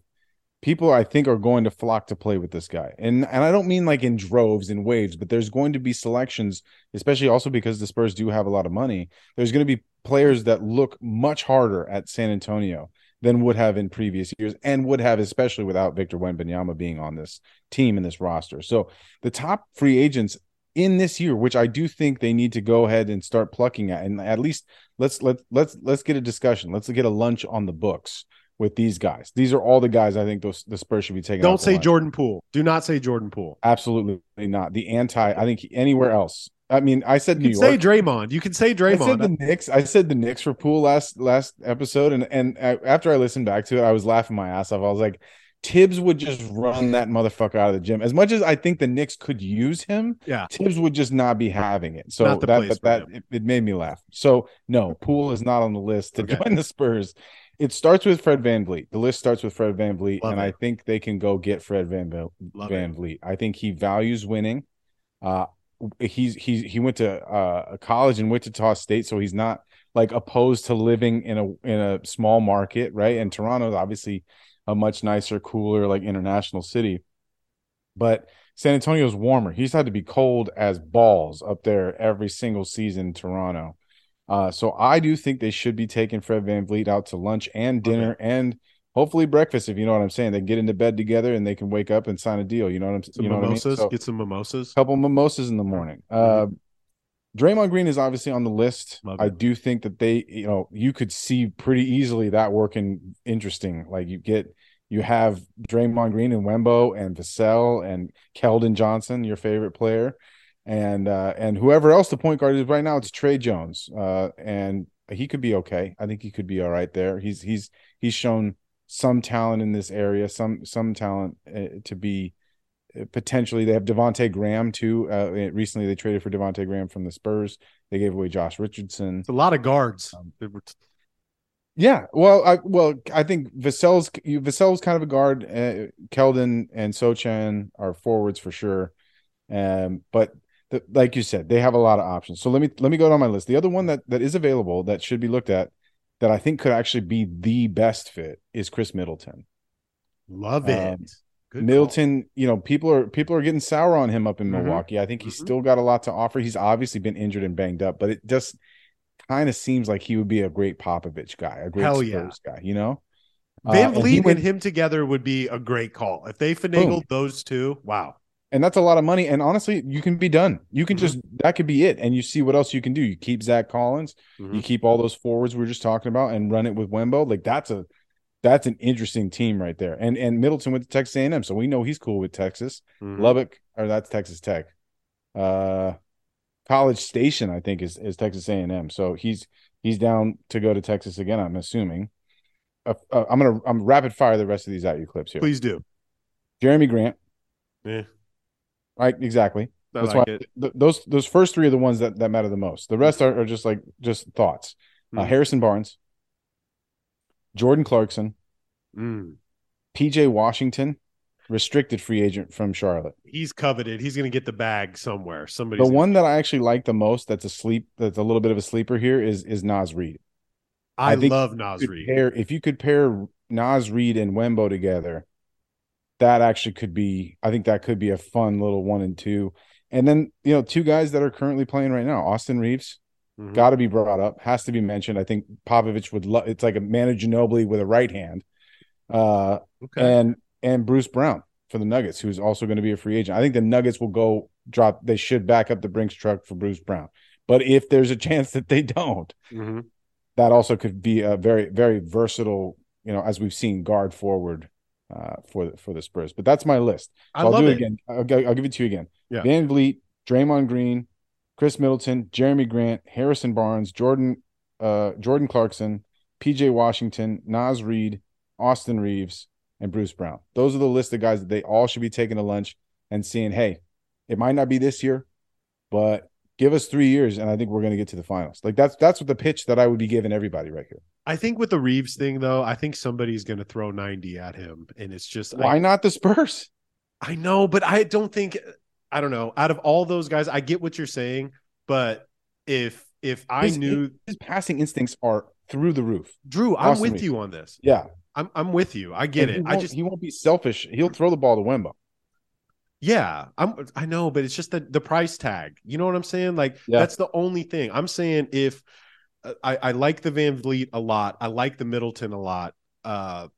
people I think are going to flock to play with this guy, and and I don't mean like in droves and waves, but there's going to be selections, especially also because the Spurs do have a lot of money. There's going to be players that look much harder at San Antonio than would have in previous years, and would have especially without Victor Wembanyama being on this team and this roster. So the top free agents in this year, which I do think they need to go ahead and start plucking at, and at least let's let let's let's get a discussion. Let's get a lunch on the books with these guys. These are all the guys I think those the Spurs should be taking. Don't say. Jordan Poole. Do not say Jordan Poole. Absolutely not. The anti. I think anywhere else. I mean, I said You New can say York. Draymond. You can say I said Draymond. the Knicks. I said the Knicks for Poole last last episode, and and I, after I listened back to it, I was laughing my ass off. I was like, Thibs would just run that motherfucker out of the gym. As much as I think the Knicks could use him, yeah. Thibs would just not be having it. So that that, that it, it made me laugh. So no, Poole is not on the list to Okay. join the Spurs. It starts with Fred VanVleet. The list starts with Fred VanVleet, Love and it. I think they can go get Fred Van Vel- Van it. Vliet. I think he values winning. Uh he's he's he went to uh, a college in Wichita State, so he's not like opposed to living in a in a small market, right? And Toronto is obviously a much nicer, cooler, like international city. But San Antonio's warmer. He's had to be cold as balls up there every single season in Toronto. Uh, so I do think they should be taking Fred VanVleet out to lunch and dinner and hopefully breakfast, if you know what I'm saying. They get into bed together and they can wake up and sign a deal. You know what I'm know mimosas. what I mean? So, Get some mimosas. couple mimosas in the morning. Uh, Draymond Green is obviously on the list. I do think that they, you know, you could see pretty easily that working interesting. Like you get, you have Draymond Green and Wembo and Vassell and Keldon Johnson, your favorite player, and uh, and whoever else the point guard is right now, it's Tre Jones, uh, and he could be okay. I think he could be all right there. He's he's he's shown some talent in this area, some some talent uh, to be potentially they have Devonte Graham too. Uh, recently, they traded for Devonte Graham from the Spurs. They gave away Josh Richardson. It's a lot of guards. Um, Yeah, well, I well I think Vassell's Vassell's kind of a guard. Uh, Keldon and Sochan are forwards for sure. Um, but like you said, they have a lot of options. So let me let me go down my list. The other one that that is available that should be looked at that I think could actually be the best fit is Khris Middleton. Love it. Um, Good call. Middleton, you know, people are people are getting sour on him up in Mhm. Milwaukee. I think he's Mhm. still got a lot to offer. He's obviously been injured and banged up, but it just kind of seems like he would be a great Popovich guy, a great Hell Spurs guy, you know? Van Uh, and Vliet and, went- him together would be a great call. If they finagled those two, wow. And that's a lot of money. And honestly, you can be done. You can Mhm. just that could be it, and you see what else you can do. You keep Zach Collins, Mhm. you keep all those forwards we were just talking about, and run it with Wembo. Like that's a that's an interesting team right there. And and Middleton went to Texas A&M, so we know he's cool with Texas. Mhm. Lubbock, or that's Texas Tech. Uh, College Station, I think, is is Texas A and M. So he's he's down to go to Texas again. I'm assuming. Uh, uh, I'm gonna I'm rapid fire the rest of these at you Clipps here. Please do. Jerami Grant, Yeah, right? Exactly. I That's like why th- those those first three are the ones that that matter the most. The rest are, are just like just thoughts. Uh, Mhm. Harrison Barnes, Jordan Clarkson, Mm. P.J. Washington, restricted free agent from Charlotte. He's coveted. He's going to get the bag somewhere. Somebody. The one that I actually like the most, that's a sleep, that's a little bit of a sleeper here, is is Naz Reid. I, I love Naz Reid. pair- if you could pair Naz Reid and Wembo together, that actually could be. I think that could be a fun little one and two. And then you know, two guys that are currently playing right now, Austin Reaves, Mhm. got to be brought up, has to be mentioned. I think Popovich would love. It's like a Manu Ginobili with a right hand, uh, Okay. and and Bruce Brown for the Nuggets, who's also going to be a free agent. I think the Nuggets will go drop. They should back up the Brinks truck for Bruce Brown. But if there's a chance that they don't, Mhm. that also could be a very very versatile. You know, as we've seen, guard forward uh, for the, for the Spurs. But that's my list. I So I'll love do it. it again. I'll, I'll give it to you again. Yeah. VanVleet, Draymond Green, Khris Middleton, Jerami Grant, Harrison Barnes, Jordan, uh, Jordan Clarkson, PJ Washington, Naz Reid, Austin Reaves, and Bruce Brown. Those are the list of guys that they all should be taking to lunch and seeing, hey, it might not be this year, but give us three years, and I think we're going to get to the finals. Like that's that's what the pitch that I would be giving everybody right here. I think with the Reaves thing though, I think somebody's going to throw 90 at him and it's just I- Why not the Spurs? I know, but I don't think I don't know. Out of all those guys, I get what you're saying, but if if I His- knew his passing instincts are through the roof. Drew, I'm with Reaves. you on this. Yeah, I'm I'm with you. I get And it. I just he won't be selfish. He'll throw the ball to Wemba. yeah, I'm I know, but it's just the the price tag. You know what I'm saying? Like Yeah. that's the only thing. I'm saying if I I like the VanVleet a lot. I like the Middleton a lot. Uh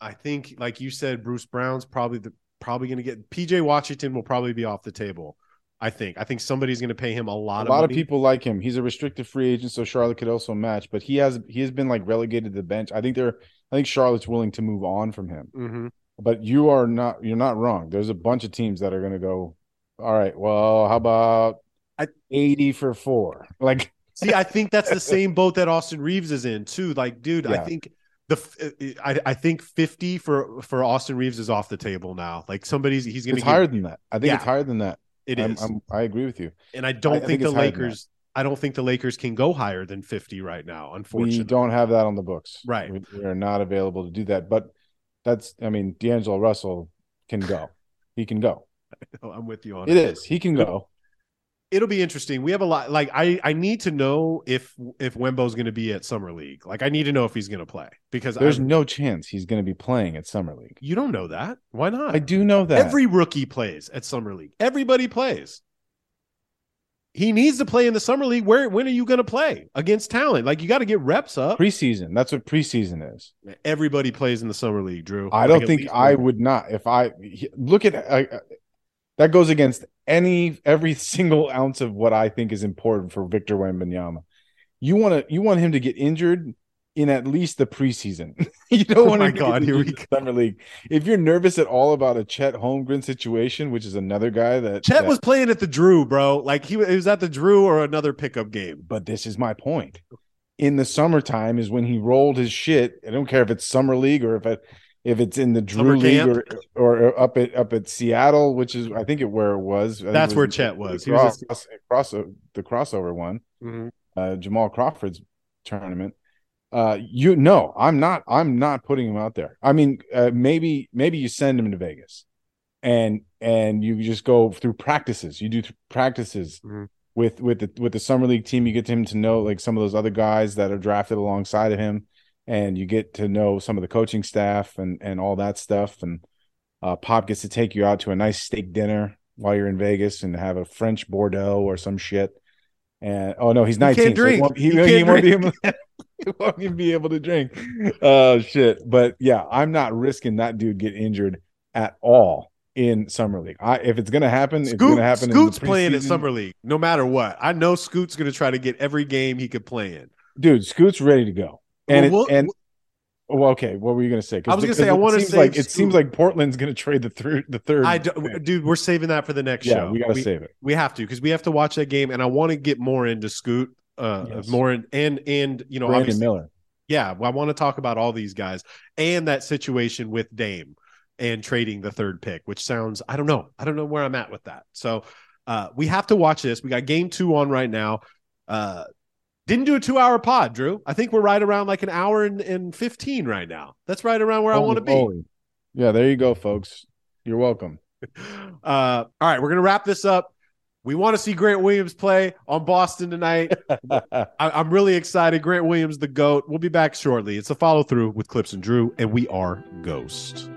I think like you said Bruce Brown's probably the probably going to get PJ Washington will probably be off the table. I think. I think somebody's going to pay him a lot a lot of people like him. He's a restricted free agent, so Charlotte could also match. But he has he has been like relegated to the bench. I think they're I think Charlotte's willing to move on from him. Mhm. But you are not you're not wrong. There's a bunch of teams that are going to go. All right, well, how about I- eighty for four? Like See, I think that's the same boat that Austin Reaves is in too. Like, dude, I think the I, I think 50 for for Austin Reaves is off the table now. Like somebody's he's going to higher than that. I think Yeah. it's higher than that. it I'm- is. I'm- i agree with you. and I don't I think, think the it's higher than that. Lakers I don't think the Lakers can go higher than 50 right now, unfortunately. We don't have that on the books. Right. We, we are not available to do that. But that's I mean, D'Angelo Russell can go. He can go. I'm with you on It is. He can go. It'll be interesting. We have a lot like I I need to know if if Wembo's going to be at Summer League. Like I need to know if he's going to play because There's I, no chance he's going to be playing at Summer League. you don't know that. Why not? I do know that. Every rookie plays at summer league. Everybody plays. He needs to play in the summer league. Where when are you going to play against talent? Like you got to get reps up. preseason. That's what preseason is. Everybody plays in the summer league, Drew. I don't at think I one. would not. If I look at uh, that goes against any every single ounce of what I think is important for Victor Wembanyama. You want to you want him to get injured in at least the preseason. you don't Oh want my to God, here we the summer league. If you're nervous at all about a Chet Holmgren situation, which is another guy that Chet that- was playing at the Drew, bro. Like he, was- he was at the Drew or another pickup game. but this is my point. In the summertime is when he rolled his shit. I don't care if it's summer league or if it if it's in the Drew Summer League or, or up at up at Seattle, which is I think it where it was. I That's it where the- Chet the was. He was cross, cross the crossover one, uh, Jamal Crawford's tournament. Uh, you no, I'm not. I'm not putting him out there. I mean, uh, maybe maybe you send him to Vegas, and and you just go through practices. You do th- practices Mhm. with with the with the summer league team. You get him to know like some of those other guys that are drafted alongside of him, and you get to know some of the coaching staff and and all that stuff. And uh, Pop gets to take you out to a nice steak dinner while you're in Vegas and have a French Bordeaux or some shit. And oh no, he's 19. can't so he won't- he, He he won't be able. he won't even be able to drink. Oh shit! But yeah, I'm not risking that dude get injured at all in summer league. I if it's gonna happen, it's gonna happen. Scoot's in the playing at preseason. summer league, no matter what. I know Scoot's going to try to get every game he could play in. Dude, Scoot's ready to go. And Well, we'll- and well, okay, what were you gonna say? I was gonna say, I wanna say save like it seems like Portland's gonna trade the third the third. I do, dude, we're saving that for the next yeah, show. we gotta save it. we have to because we have to watch that game, and I want to get more into Scoot, uh, Yes. more in, and and you know, Brandon Miller. yeah, I want to talk about all these guys and that situation with Dame and trading the third pick, which sounds I don't know, I don't know where I'm at with that. So uh, we have to watch this. We got game two on right now. Uh, didn't do a two hour pod, Drew. I think we're right around like an hour and, and 15 right now. That's right around where I want to be. Holy- Yeah, there you go, folks. You're welcome. Uh, all right, we're gonna wrap this up. We want to see Grant Williams play on Boston tonight. I, I'm really excited. Grant Williams, the GOAT. We'll be back shortly. It's a follow through with Clipps and Drew, and we are Ghost.